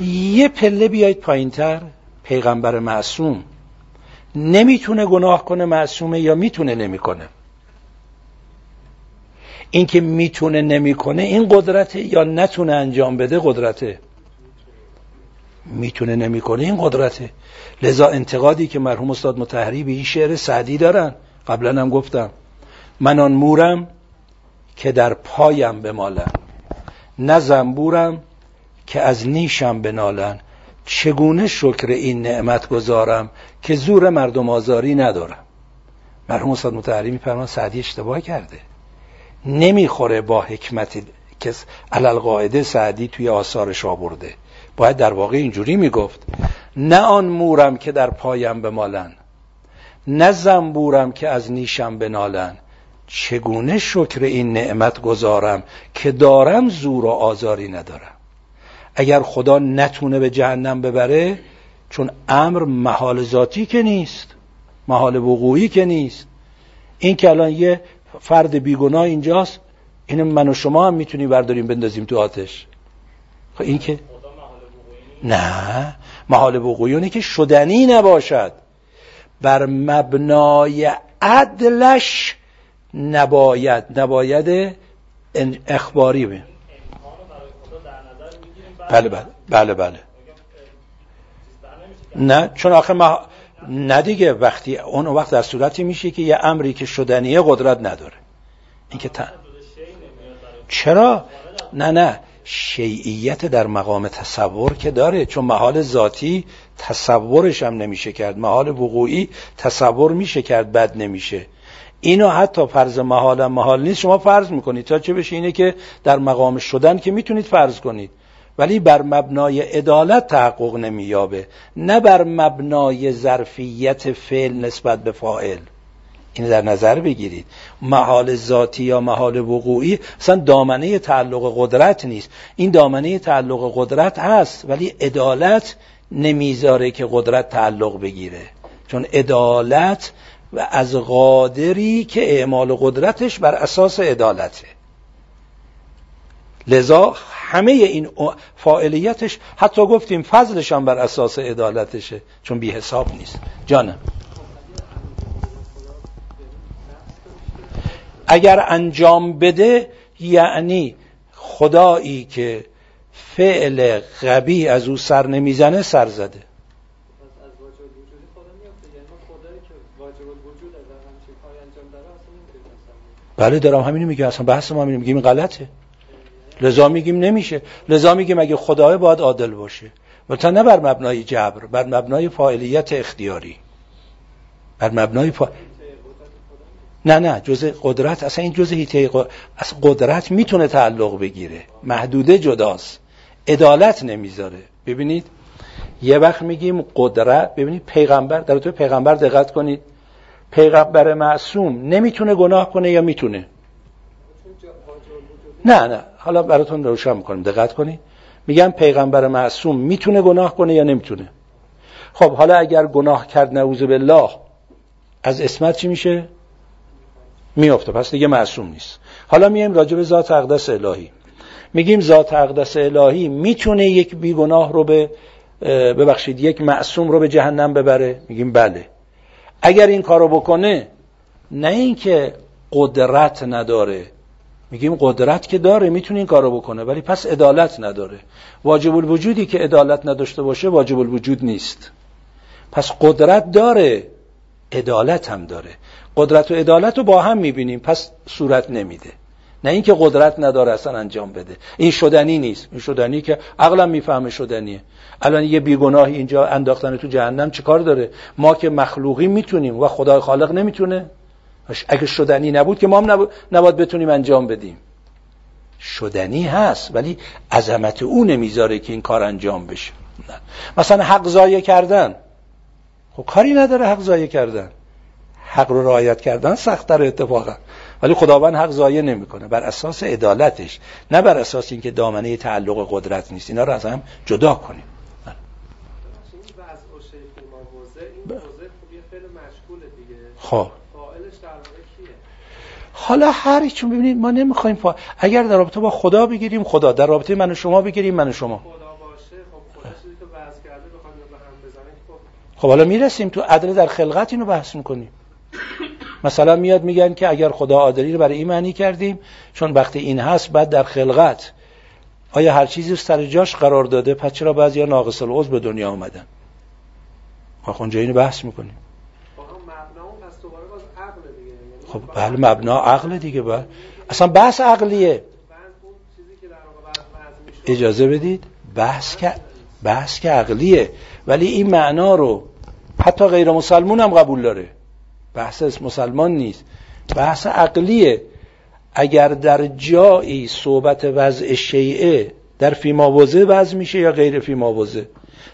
یه پله بیاید پایینتر پیغمبر معصوم. نمی‌تونه گناه کنه معصومه یا می‌تونه نمی‌کنه؟ اینکه می‌تونه نمی‌کنه این قدرته یا نتونه انجام بده قدرته؟ می‌تونه نمی‌کنه. این قدرته. لذا انتقادی که مرحوم استاد متحری به این شعر سعدی دارن. قبلا هم گفتم. من آن مورم که در پایم بمالم نه زنبورم که از نیشم بنالن. چگونه شکر این نعمت گذارم که زور مردم آزاری ندارم؟ مرحوم استاد متحری میفرمان سعدی اشتباه کرده. نمی‌خوره با حکمت که علل قاعده سعدی توی آثارش آورده. باید در واقع اینجوری می‌گفت. نه آن مورم که در پایم بمالن نه زنبورم که از نیشم بنالن. چگونه شکر این نعمت گذارم که دارم زور و آزاری ندارم؟ اگر خدا نتونه به جهنم ببره چون امر محال ذاتی که نیست محال وقوعی که نیست. این که الان یه فرد بیگناه اینجاست این من و شما هم می‌تونیم برداریم بندازیم تو آتش. خب این که نه. محال وقوعی که شدنی نباشد. بر مبنای عدلش نباید نباید اخباری به بله بله بله بله. نه چون آخه ما نه دیگه وقتی اون وقت در صورتی میشه که یه امری که شدنیه قدرت نداره. این که چرا؟ نه نه. شیعیت در مقام تصور که داره چون محال ذاتی تصورش هم نمیشه کرد محال وقوعی تصور میشه کرد بد نمیشه. اینو حتی فرض محال هم محال نیست. شما فرض می‌کنید. تا چه بشه اینه که در مقام شدن که می‌تونید فرض کنید. ولی بر مبنای عدالت تحقق نمییابه. نه بر مبنای ظرفیت فعل نسبت به فاعل. این در نظر بگیرید. محال ذاتی یا محال وقوعی اصلا دامنه تعلق قدرت نیست. این دامنه تعلق قدرت هست ولی عدالت نمی‌ذاره که قدرت تعلق بگیره. چون عدالت و از قادری که اعمال قدرتش بر اساس عدالته. لذا همه این فاعلیتش حتی گفتیم فضلش هم بر اساس عدالتشه چون بی حساب نیست. جانم. اگر انجام بده یعنی خدایی که فعل غبی از او سر نمی‌زنه سر زده. بله دارم همینو میگم. اصلا بحث ما همینو میگیم غلطه. لذا میگیم نمیشه. لذا میگیم اگه خدای باید عادل باشه. و تا نه بر مبنای جبر بر مبنای فاعلیت اختیاری. بر مبنای فا... نه نه جز قدرت اصلا این جز هیته از قدرت می‌تونه تعلق بگیره. محدوده جداست. عدالت نمی‌ذاره. ببینید یه وقت میگیم قدرت ببینید پیغمبر در تو پیغمبر دقت کنید. پیغمبر معصوم نمی‌تونه گناه کنه یا می‌تونه؟ نه نه. حالا براتون روشن می‌کنم. دقت کنید. میگم پیغمبر معصوم می‌تونه گناه کنه یا نمی‌تونه؟ خب حالا اگر گناه کرد نعوذ بالله از اسمت چی میشه؟ میافته. پس دیگه معصوم نیست. حالا میایم راجع به ذات اقدس الهی. میگیم ذات اقدس الهی می‌تونه یک بیگناه رو به ببخشید یک معصوم رو به جهنم ببره؟ میگیم بله. اگر این کارو بکنه نه اینکه قدرت نداره. میگیم قدرت که داره می‌تونه این کارو بکنه ولی پس عدالت نداره. واجب الوجودی که عدالت نداشته باشه واجب الوجود نیست. پس قدرت داره عدالت هم داره. قدرت و عدالت رو با هم می‌بینیم. پس صورت نمیده. نه اینکه قدرت نداره اصلا انجام بده. این شدنی نیست. این شدنی که عقلم می‌فهمه شدنیه. الان یه بیگناه اینجا انداختن تو جهنم چیکار داره؟ ما که مخلوقی می‌تونیم و خدای خالق نمی‌تونه. اگه شدنی نبود که ما هم نباید بتونیم انجام بدیم. شدنی هست ولی عظمت او نمی‌ذاره که این کار انجام بشه. مثلا حق ضایع کردن. خب کاری نداره حق ضایع کردن. حق رو رعایت کردن سختتر اتفاقا. ولی خداوند حق ضایع نمی‌کنه. بر اساس عدالتش. نه بر اساس اینکه دامنه تعلق قدرت نیست. اینا رو از هم جدا کنیم. خب حالا هر چون ببینید ما نمی‌خوایم فا... اگر در رابطه با خدا بگیریم خدا. در رابطه من و شما بگیریم من و شما. خب حالا می‌رسیم تو عدل در خلقت اینو بحث می‌کنیم. مثلا میاد میگن که اگر خدا عادلی رو برای این معنی کردیم چون وقتی این هست بعد در خلقت. آیا هر چیزی سر جاش قرار داده پس چرا بعضی ناقص العضو به دنیا اومدن؟ ما اونجا اینو بحث می‌کنیم. خب بله مبنا عقل دیگه بله. اصلا بحث عقلیه. اجازه بدید؟ بحث که بحث که عقلیه. ولی این معنا رو حتی غیر مسلمون هم قبول داره. بحث مسلمان نیست. بحث عقلیه. اگر در جایی صحبت وضع شیعه در فیماوزه وضع میشه یا غیر فیماوزه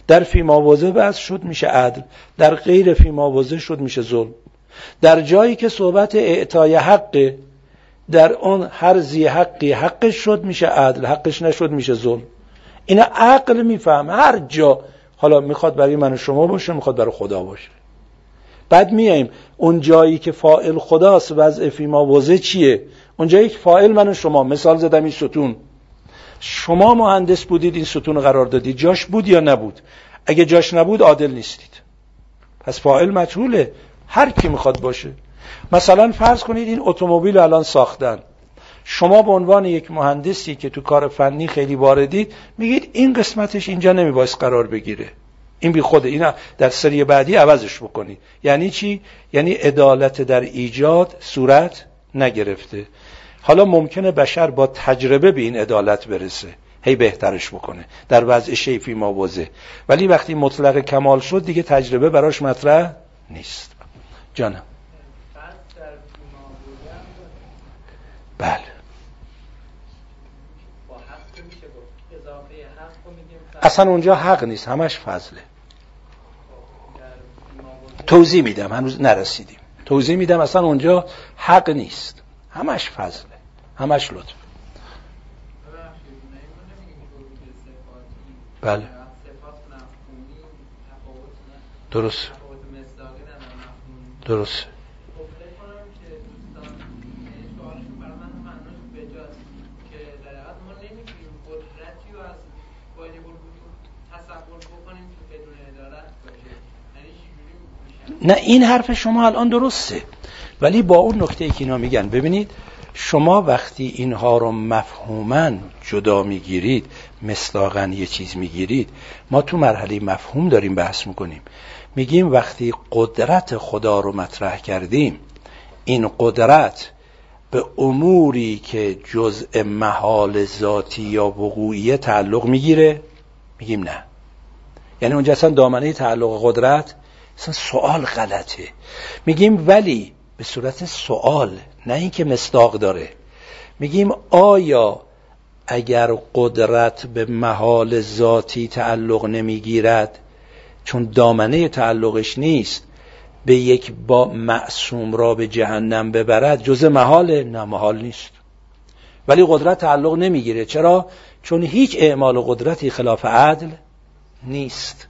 در فیماوزه وضع شد میشه عدل. در غیر فیماوزه شد میشه ظلم. در جایی که صحبت اعطای حقه در اون هر زی حقی حقش شد میشه عدل حقش نشد میشه ظلم. اینا عقل می‌فهمه. هر جا. حالا می‌خواد برای من و شما باشه می‌خواد برای خدا باشه. بعد میایم. اون جایی که فائل خداست وضع فیما وضع چیه؟ اون جایی که فائل من و شما. مثال زدم این ستون. شما مهندس بودید این ستون قرار دادید. جاش بود یا نبود؟ اگه جاش نبود عادل نیستید. پس فائل مجهوله. هر کی می‌خواد باشه. مثلا فرض کنید این اتومبیل الان ساختن. شما به عنوان یک مهندسی که تو کار فنی خیلی واردید میگید این قسمتش اینجا نمیباید قرار بگیره. این بی خوده اینا در سری بعدی عوضش بکنید یعنی چی؟ یعنی عدالت در ایجاد صورت نگرفته. حالا ممکنه بشر با تجربه به این عدالت برسه. هی بهترش بکنه. در وضع شیفی وزه ولی وقتی مطلق کمال شد دیگه تجربه براش مطرح نیست. جانم. بله. اصلا اونجا حق نیست. همش فضله. توضیح میدم. هنوز نرسیدیم. توضیح میدم اصلا اونجا حق نیست. همش فضله. همش لطف. بله. درست. درست. نه این حرف شما الان درسته. ولی با اون نکته که اینا میگن ببینید شما وقتی اینها رو مفهوما جدا می‌گیرید مصداقا یه چیز می‌گیرید ما تو مرحله مفهوم داریم بحث می‌کنیم. میگیم وقتی قدرت خدا رو مطرح کردیم این قدرت به اموری که جزء محال ذاتی یا وقوعیه تعلق می‌گیره میگیم نه. یعنی اونجا اصلا دامنه تعلق قدرت اصلا سوال غلطه. میگیم ولی به صورت سوال نه اینکه مصداق داره. میگیم آیا اگر قدرت به محال ذاتی تعلق نمی‌گیرد چون دامنه تعلقش نیست به یک با معصوم را به جهنم ببرد جز محال؟ نه محال نیست. ولی قدرت تعلق نمی‌گیره. چرا؟ چون هیچ اعمال قدرتی خلاف عدل نیست.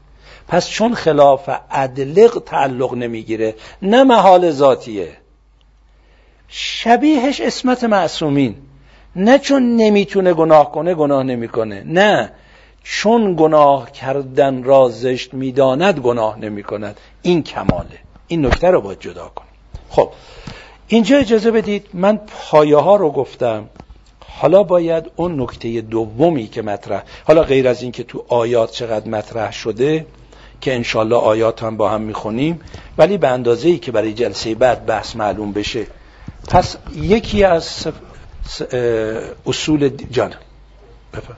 پس چون خلاف عدلق تعلق نمی‌گیره نه محال ذاتیه. شبیهش اسمت معصومین. نه چون نمی‌تونه گناه کنه گناه نمی‌کنه. نه چون گناه کردن را زشت می‌داند گناه نمی‌کند. این کماله. این نکته رو باید جدا کنیم. خب اینجا اجازه بدید من پایه ها رو گفتم. حالا باید اون نکته دومی که مطرح حالا غیر از اینکه تو آیات چقدر مطرح شده که انشالله آیات هم با هم می‌خونیم. ولی به اندازه ای که برای جلسه بعد بحث معلوم بشه. پس یکی از اصول جان. بفرم.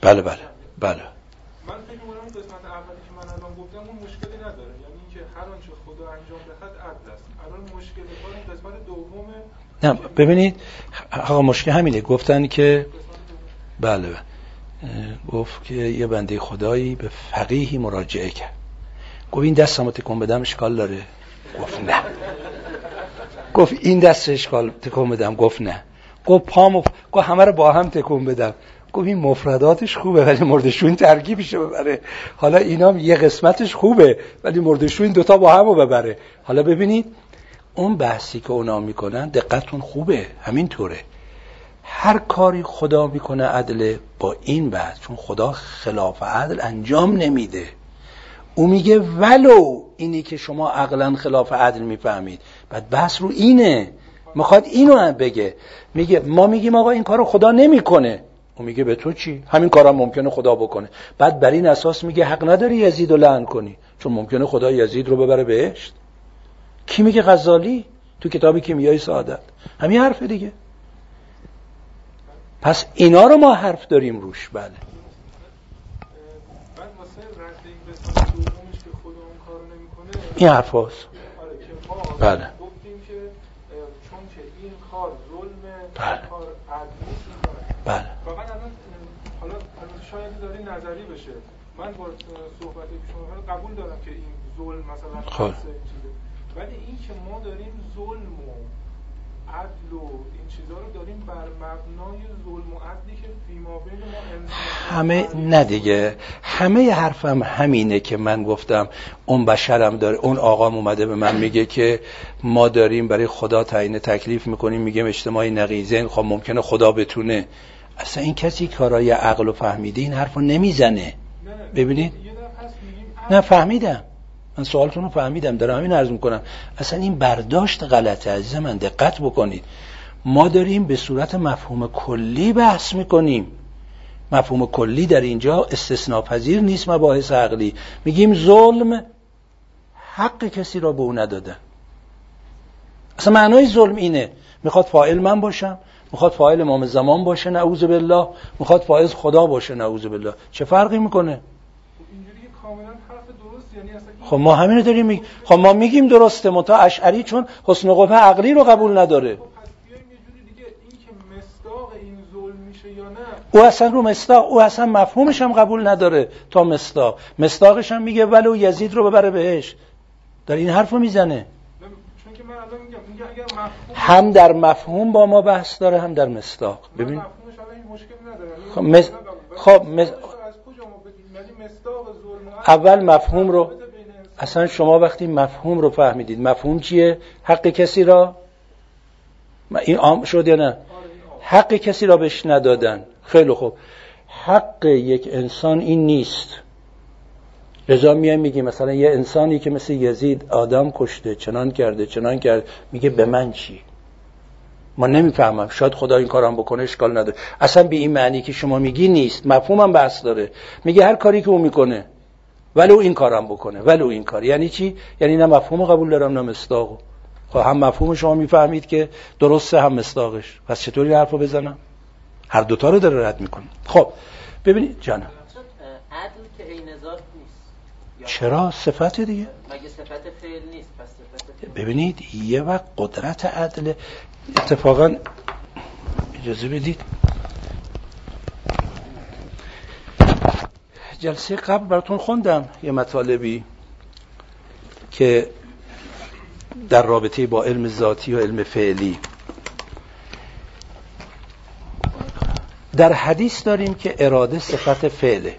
بله بله بله من فکر می‌کنم قسمت اولی که من الان گفتم اون مشکلی نداره یعنی اینکه هر آنچه خدا انجام دهد عدل است الان مشکل کار قسمت دوم نه ببینید آقا مشکل همینه. گفتن که بله گفت که یه بنده خدایی به فقیهی مراجعه کرد. گفت این دست هم تکون بدم اشکال داره؟ گفت نه. گفت این دست اشکال تکون بدم؟ گفت نه. گفت پامو گفت همه رو با هم تکون بدم. گفت این مفرداتش خوبه ولی مردشون ترکیبش ببره. حالا اینا یه قسمتش خوبه ولی مردشون دوتا با همو ببره. حالا ببینید اون بحثی که اونا می‌کنن دقتون خوبه همین طوره هر کاری خدا می‌کنه عدل با این بحث چون خدا خلاف عدل انجام نمیده. او میگه ولو اینی که شما عقلا خلاف عدل می‌فهمید. بعد بحث رو اینه. می‌خواد اینو هم بگه. میگه ما میگیم آقا این کارو خدا نمی‌کنه. اون میگه به تو چی؟ همین کارم ممکنه خدا بکنه. بعد بر این اساس میگه حق نداری یزید رو لعن کنی. چون ممکنه خدا یزید رو ببره بهشت. کی میگه غزالی؟ تو کتاب کیمیای سعادت. همین حرف دیگه. پس اینا رو ما حرف داریم روش بله. این حرف هاست. آره بله. بله. بله. حالا شاید داری نظری بشه. من با صحبت شما قبول دارم که این ظلم مثلا خب. ولی این که ما داریم ظلم و عدل و این چیزا رو داریم بر مبنای ظلم و عدلی که فیما بین ما همه نه دیگه. همه حرفم همینه که من گفتم. اون بشرم داره اون آقام اومده به من میگه که ما داریم برای خدا تعیین تکلیف می‌کنیم. میگیم اجتماعی نقیزین خب ممکنه خدا بتونه. اصلا این کسی کارای عقل و فهمیده این حرفو نمی‌زنه. نه، ببینید؟ نه فهمیدم. من سوالتون رو فهمیدم دارم همین عرض می‌کنم. اصلا این برداشت غلطه عزیز من دقت بکنید. ما داریم به صورت مفهوم کلی بحث می‌کنیم. مفهوم کلی در اینجا استثناء پذیر نیست مباحث عقلی. میگیم ظلم حق کسی را به او ندادن اصلا معنای ظلم اینه. می‌خواد فاعل من باشم می‌خواد فاعل امام زمان باشه نعوذ بالله. می‌خواد فاعل خدا باشه نعوذ بالله. چه فرقی می‌کنه اینجوری که کاملا حرف درست یعنی اصلا این خب ما همین رو داریم میگیم. خب ما میگیم درسته متا اشعری چون حسن قبه عقلی رو قبول نداره. او اصلا رو مصداق او اصلا مفهومش هم قبول نداره تا مصداق. مصداقش هم میگه ولو یزید رو ببره بهش. در این حرف رو می‌زنه هم در مفهوم با ما بحث داره هم در من ببین. خب، دارم. خب، ولی اول مفهوم رو اصلا شما وقتی مفهوم رو فهمیدید مفهوم چیه؟ حق کسی را این عام شد یا نه؟ آره،. حق کسی را بهش ندادن. خیلی خوب. حق یک انسان این نیست. رضا میای میگی مثلا یه انسانی که مثل یزید آدم کشته چنان کرده چنان کرده میگه به من چی؟ ما نمی‌فهمم. شاید خدا این کارم بکنه اشکال نداره. اصلا به این معنی که شما میگی نیست. مفهومم بحث داره. میگه هر کاری که او می‌کنه ولو این کارم بکنه. ولو این کار. یعنی چی؟ یعنی نه مفهوم قبول دارم نه مصداقو خب هم مفهوم شما می‌فهمید که درسته هم مصداقش. پس چطوری حرفو بزنم؟ هر دوتا رو داره رد می‌کنه. خب ببینید. جانم. عدل که نیست. چرا؟ صفت دیگه. مگه صفت فعل نیست؟ پس صفت فعل ببینید یه وقت قدرت عدل اتفاقا اجازه بدید. جلسه قبل براتون خوندم یه مطالبی که در رابطه با علم ذاتی و علم فعلی. در حدیث داریم که اراده صفت فعله.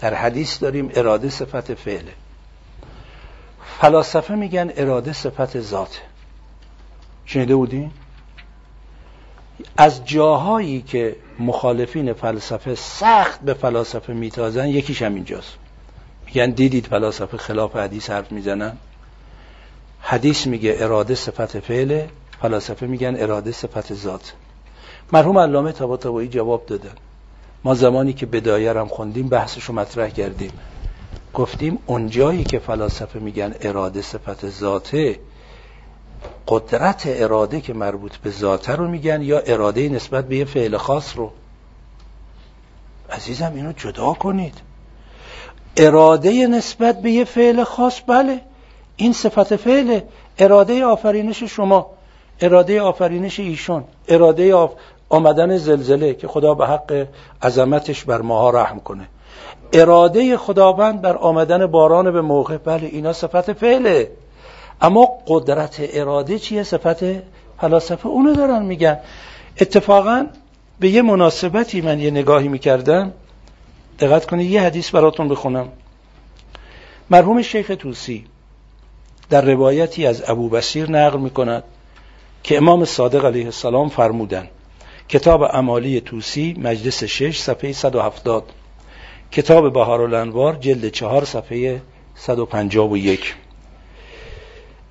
در حدیث داریم اراده صفت فعله. فلاسفه میگن اراده صفت ذاته. شنیده بودین؟ از جاهایی که مخالفین فلسفه سخت به فلاسفه میتازن یکیش هم اینجاست. میگن دیدید فلاسفه خلاف حدیث حرف می‌زنن؟ حدیث میگه اراده صفت فعله فلاسفه میگن اراده صفت ذات. مرحوم علامه طباطبایی جواب دادن ما زمانی که بدایه هم خوندیم بحثش رو مطرح کردیم. گفتیم اونجایی که فلاسفه میگن اراده صفت ذاته قدرت اراده که مربوط به ذاته رو میگن یا اراده نسبت به یه فعل خاص رو. عزیزم اینو جدا کنید. اراده نسبت به یه فعل خاص بله این صفت فعله. اراده آفرینش شما اراده آفرینش ایشون اراده. آمدن زلزله که خدا به حق عظمتش بر ماها رحم کنه. اراده خداوند بر آمدن باران به موقع بله اینا صفت فعله. اما قدرت اراده چیه؟ صفت فلاسفه. اونو دارن میگن. اتفاقا به یه مناسبتی من یه نگاهی می‌کردم. دقت کنید یه حدیث براتون بخونم. مرحوم شیخ توسی در روایتی از ابو بسیر نقل می‌کند که امام صادق علیه السلام فرمودن. کتاب امالی توسی مجلس 6 صفحه 170 کتاب بهار الانوار جلد 4 صفحه 151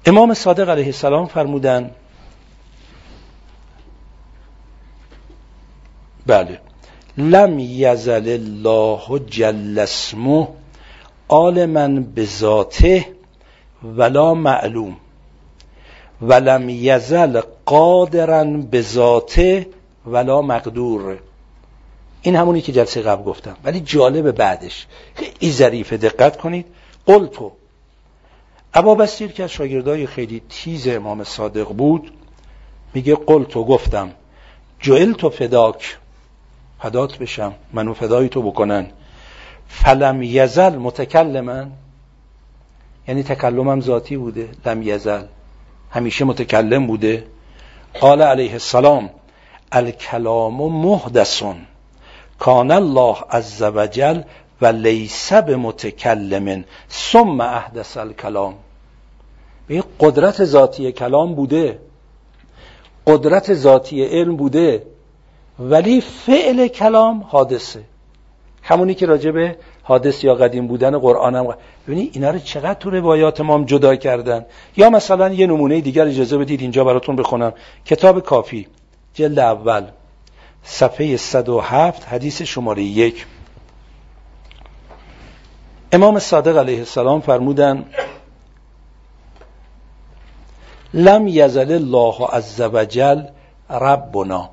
امام صادق علیه السلام فرمودن بله لم یزل الله جل اسمه عالما به ذاته ولا معلوم ولم یزل قادرا به ذاته ولا مقدور. این همونی که جلسه قبل گفتم ولی جالب بعدش. خیلی ظریفه دقت کنید. قلتو ابا بسیر که از شاگردای خیلی تیز امام صادق بود میگه قلتو گفتم جعل تو فداک فدات بشم منو فدای تو بکنن. فلم یزل متکلمن یعنی تکلمم ذاتی بوده لم یزل همیشه متکلم بوده. قال علیه السلام الکلام محدثون کان الله عز وجل و لیس به متکلم ثم احدث الکلام. به قدرت ذاتی کلام بوده قدرت ذاتی علم بوده ولی فعل کلام حادثه. همونی که راجع به حادث یا قدیم بودن قرآن هم ببینید اینا رو چقدر تو روایات ما هم جدا کردن. یا مثلا یه نمونه دیگر اجازه بدید اینجا براتون بخونم. کتاب کافی جلد اول صفحه 107 حدیث شماره یک. امام صادق علیه السلام فرمودن لم یزل الله عز وجل ربنا.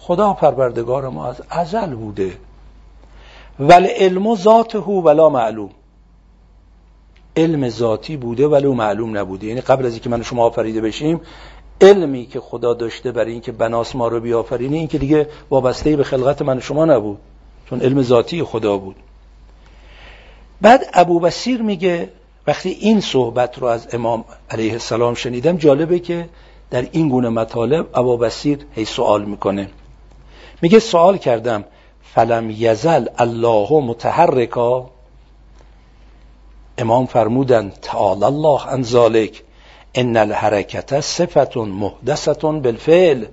خدا پروردگار ما از ازل بوده. ول علم ذاته ولا معلوم. علم ذاتی بوده ولی معلوم نبوده. یعنی قبل از اینکه من شما آفریده بشیم علمی که خدا داشته برای اینکه بناس ما رو بیافرینه این که دیگه وابسته به خلقت من شما نبود. چون علم ذاتی خدا بود. بعد ابو بسیر میگه وقتی این صحبت رو از امام علیه السلام شنیدم جالبه که در این گونه مطالب ابو بسیر هی سوال می‌کنه. میگه سوال کردم فلم یزل الله متحرکا؟ امام فرمودن تعالی الله عن ذالک ان الحرکت صفت محدثتون بالفعل.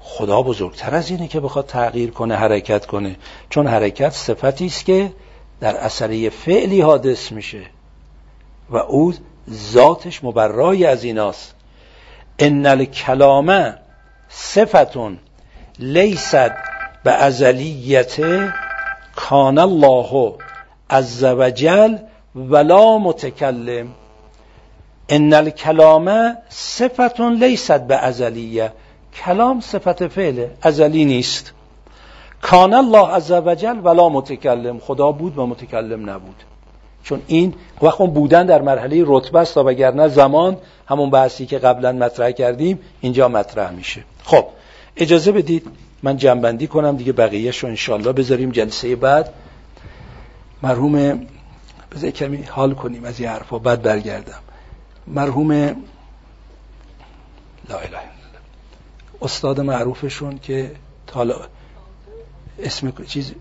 خدا بزرگتر از اینه که بخواد تغییر کنه حرکت کنه. چون حرکت صفتی است که در اثری فعلی حادث میشه و او ذاتش مبرای از ایناست. ان الکلام صفتون لیست به ازلیت کان الله عز وجل ولا متکلم. ان الکلام صفتون لیست به ازلیه. کلام صفت فعله. ازلی نیست. کان الله عز وجل ولا متکلم. خدا بود و متکلم نبود. چون این وقت بودن در مرحله رتبه است وگرنه زمان همون بحثی که قبلا مطرح کردیم اینجا مطرح میشه. خب اجازه بدید من جنبندی کنم دیگه بقیه شو انشالله بذاریم جلسه بعد. مرحوم بذار کمی حال کنیم از این حرفا. بعد برگردم. مرحوم لا اله استاد معروفشون که تالا اسم چیز؟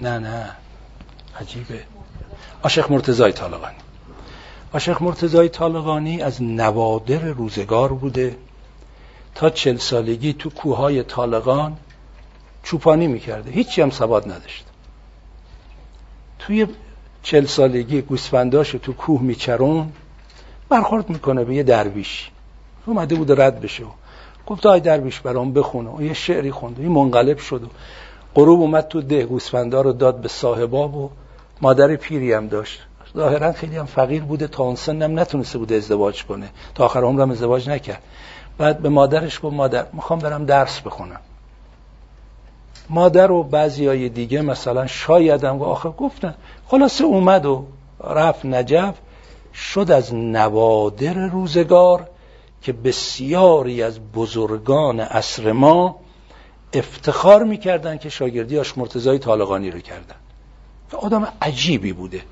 نه نه. عجیبه. آشق مرتضای طالقانی. آشق مرتضای طالقانی از نوادر روزگار بوده. تا چل سالگی تو کوههای طالقان چوپانی می‌کرده. هیچی هم سواد نداشت. توی چل سالگی گوسفنداش تو کوه میچرون برخورد می‌کنه به یه درویش. اومده بود رد بشه گفت آی درویش برام بخونه و یه شعری خونده این منقلب شد غروب اومد تو ده گوسفندا رو داد به صاحباب و مادر پیری هم داشت. ظاهرا خیلی هم فقیر بوده تا اون سنم نتونسته بوده ازدواج کنه. تا آخر عمرم ازدواج نکرد. بعد به مادرش گفت مادر می‌خوام برم درس بخونم. مادر و بعضی های دیگه مثلا شایدم و آخر گفتن. خلاصه اومد و رفت نجف. شد از نوادر روزگار که بسیاری از بزرگان عصر ما افتخار می‌کردن که شاگردی آش مرتضای طالقانی رو کردن. آدم عجیبی بوده.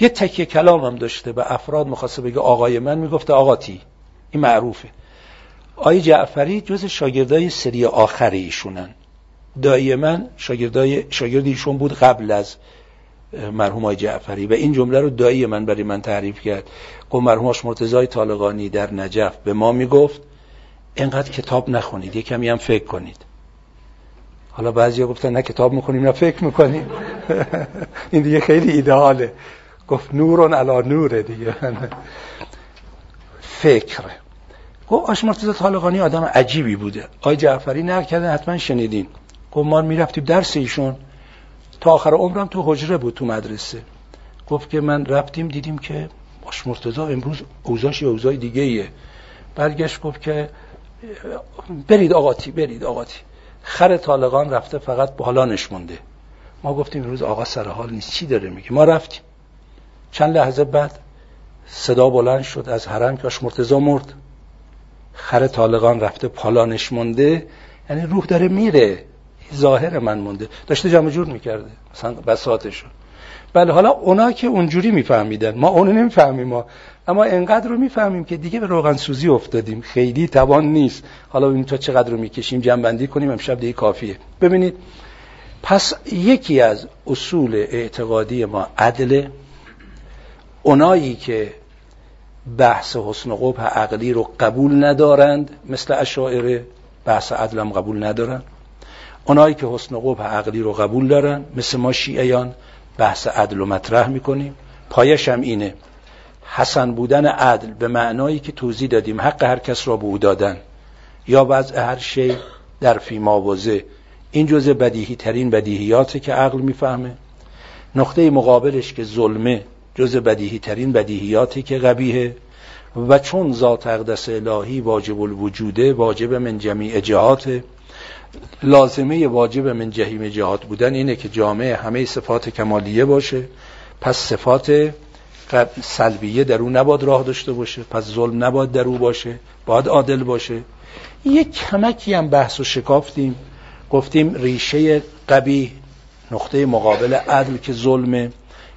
یه تکیه کلام هم داشته به افراد مخواست بگه آقای من می‌گفته آقاتی این معروفه. آقای جعفری جز شاگردای سری آخری ایشونن. دایی من شاگردای شاگرد ایشون بود قبل از مرحوم آقای جعفری و این جمله رو دایی من برای من تعریف کرد. گفت مرحوم مرتضای طالقانی در نجف به ما می‌گفت اینقدر کتاب نخونید یه کمی هم فکر کنید. حالا بعضیا گفتن نه کتاب می‌کنیم نه فکر می‌کنیم. این دیگه خیلی ایدئاله گفت نورون علا نوره دیگه. فکر گفت آش مرتضی طالقانی آدم عجیبی بوده. آی جعفری نقل کردن حتما شنیدین. گفت ما می‌رفتیم درس ایشون. تا آخر عمرم تو حجره بود تو مدرسه. گفت که من رفتیم دیدیم که آش مرتضی امروز اوزاش یه اوزای دیگه ایه برگشت گفت که برید آقاتی برید آقاتی. خر طالقان رفته فقط بالا نشمونده ما گفتیم امروز آقا سر حال نیست. چی داره میگه؟ ما رفتیم. چند لحظه بعد صدا بلند شد از حرم که آش مرتضی مرد. خر طالقان رفته پالانش مونده. یعنی روح داره میره. ظاهر من مونده. داشته جمع جور می‌کرده. مثلا بساتشون. بله حالا اونا که اونجوری میفهمیدن. ما اونو نمی‌فهمیم. ما اما انقدر رو می‌فهمیم که دیگه به روغن سوزی افتادیم. خیلی توان نیست. حالا ببینیم تا چقدر رو می‌کشیم جنبندی کنیم امشب دیگه کافیه. ببینید پس یکی از اصول اعتقادی ما عدل. اونایی که بحث حسن و قبح عقلی رو قبول ندارند مثل اشاعره بحث عدلم قبول ندارن. اونایی که حسن و قبح عقلی رو قبول دارن مثل ما شیعیان بحث عدل و مطرح می‌کنیم. پایش هم اینه. حسن بودن عدل به معنایی که توضیح دادیم. حق هر کس را به او دادن. یا بعض هر شی در فی ماوزه این جزء بدیهی ترین بدیهیاته که عقل می‌فهمه. نقطه مقابلش که ظلمه جز بدیهی ترین بدیهیاتی که قبیه و چون ذات اقدس الهی واجب الوجوده واجب من جمیع جهات لازمه واجب من جهیم جهات بودن اینه که جامعه همه صفات کمالیه باشه پس صفات سلبیه در او نباد راه داشته باشه پس ظلم نباد در او باشه باید عادل باشه. یک کمکی هم بحث و شکافتیم گفتیم ریشه قبیه نقطه مقابل عدل که ظلمه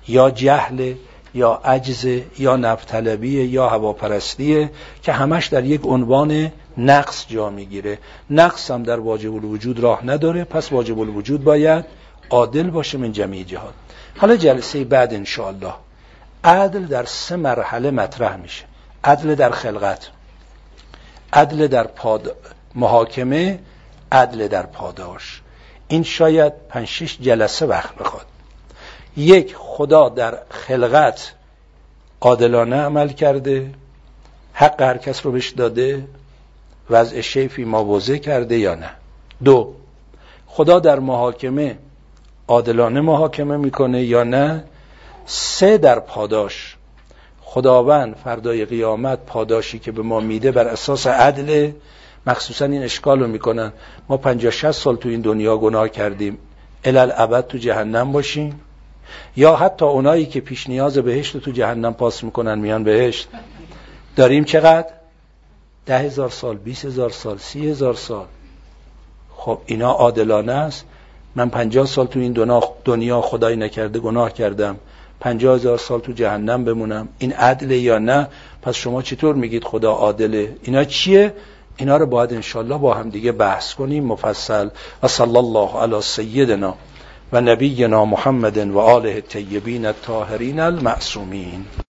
یا جهل یا عجز یا نفتلبی یا هواپرستیه که همش در یک عنوان نقص جا می‌گیره. نقص هم در واجب الوجود راه نداره. پس واجب الوجود باید عادل باشه من جمعی جهاد. حالا جلسه بعد انشاءالله. عدل در سه مرحله مطرح میشه. عدل در خلقت عدل در پاد... محاکمه عدل در پاداش. این شاید پنج شش جلسه وقت بخواد. یک خدا در خلقت عادلانه عمل کرده. حق هر کس رو بهش داده. وضع شیفی موازه کرده یا نه. دو خدا در محاکمه عادلانه محاکمه می‌کنه یا نه؟ سه در پاداش. خداوند فردای قیامت پاداشی که به ما میده بر اساس عدل مخصوصا این اشکال رو می‌کنن ما 50 60 سال تو این دنیا گناه کردیم. الال ابد تو جهنم باشیم. یا حتی اونایی که پیش نیاز بهشت تو جهنم پاس می‌کنن میان بهشت. داریم چقدر؟ ده هزار سال، بیس هزار سال، سی هزار سال. خب اینا عادلانه است. من پنجاه سال تو این دنیا خدای نکرده گناه کردم. پنجاه هزار سال تو جهنم بمونم. این عدله یا نه؟ پس شما چطور میگید خدا عادله؟ اینا چیه؟ اینا رو باید انشالله با هم دیگه بحث کنیم مفصل. و صلی الله علی سیدنا و نبینا محمد و آله الطیبین الطاهرین المعصومین.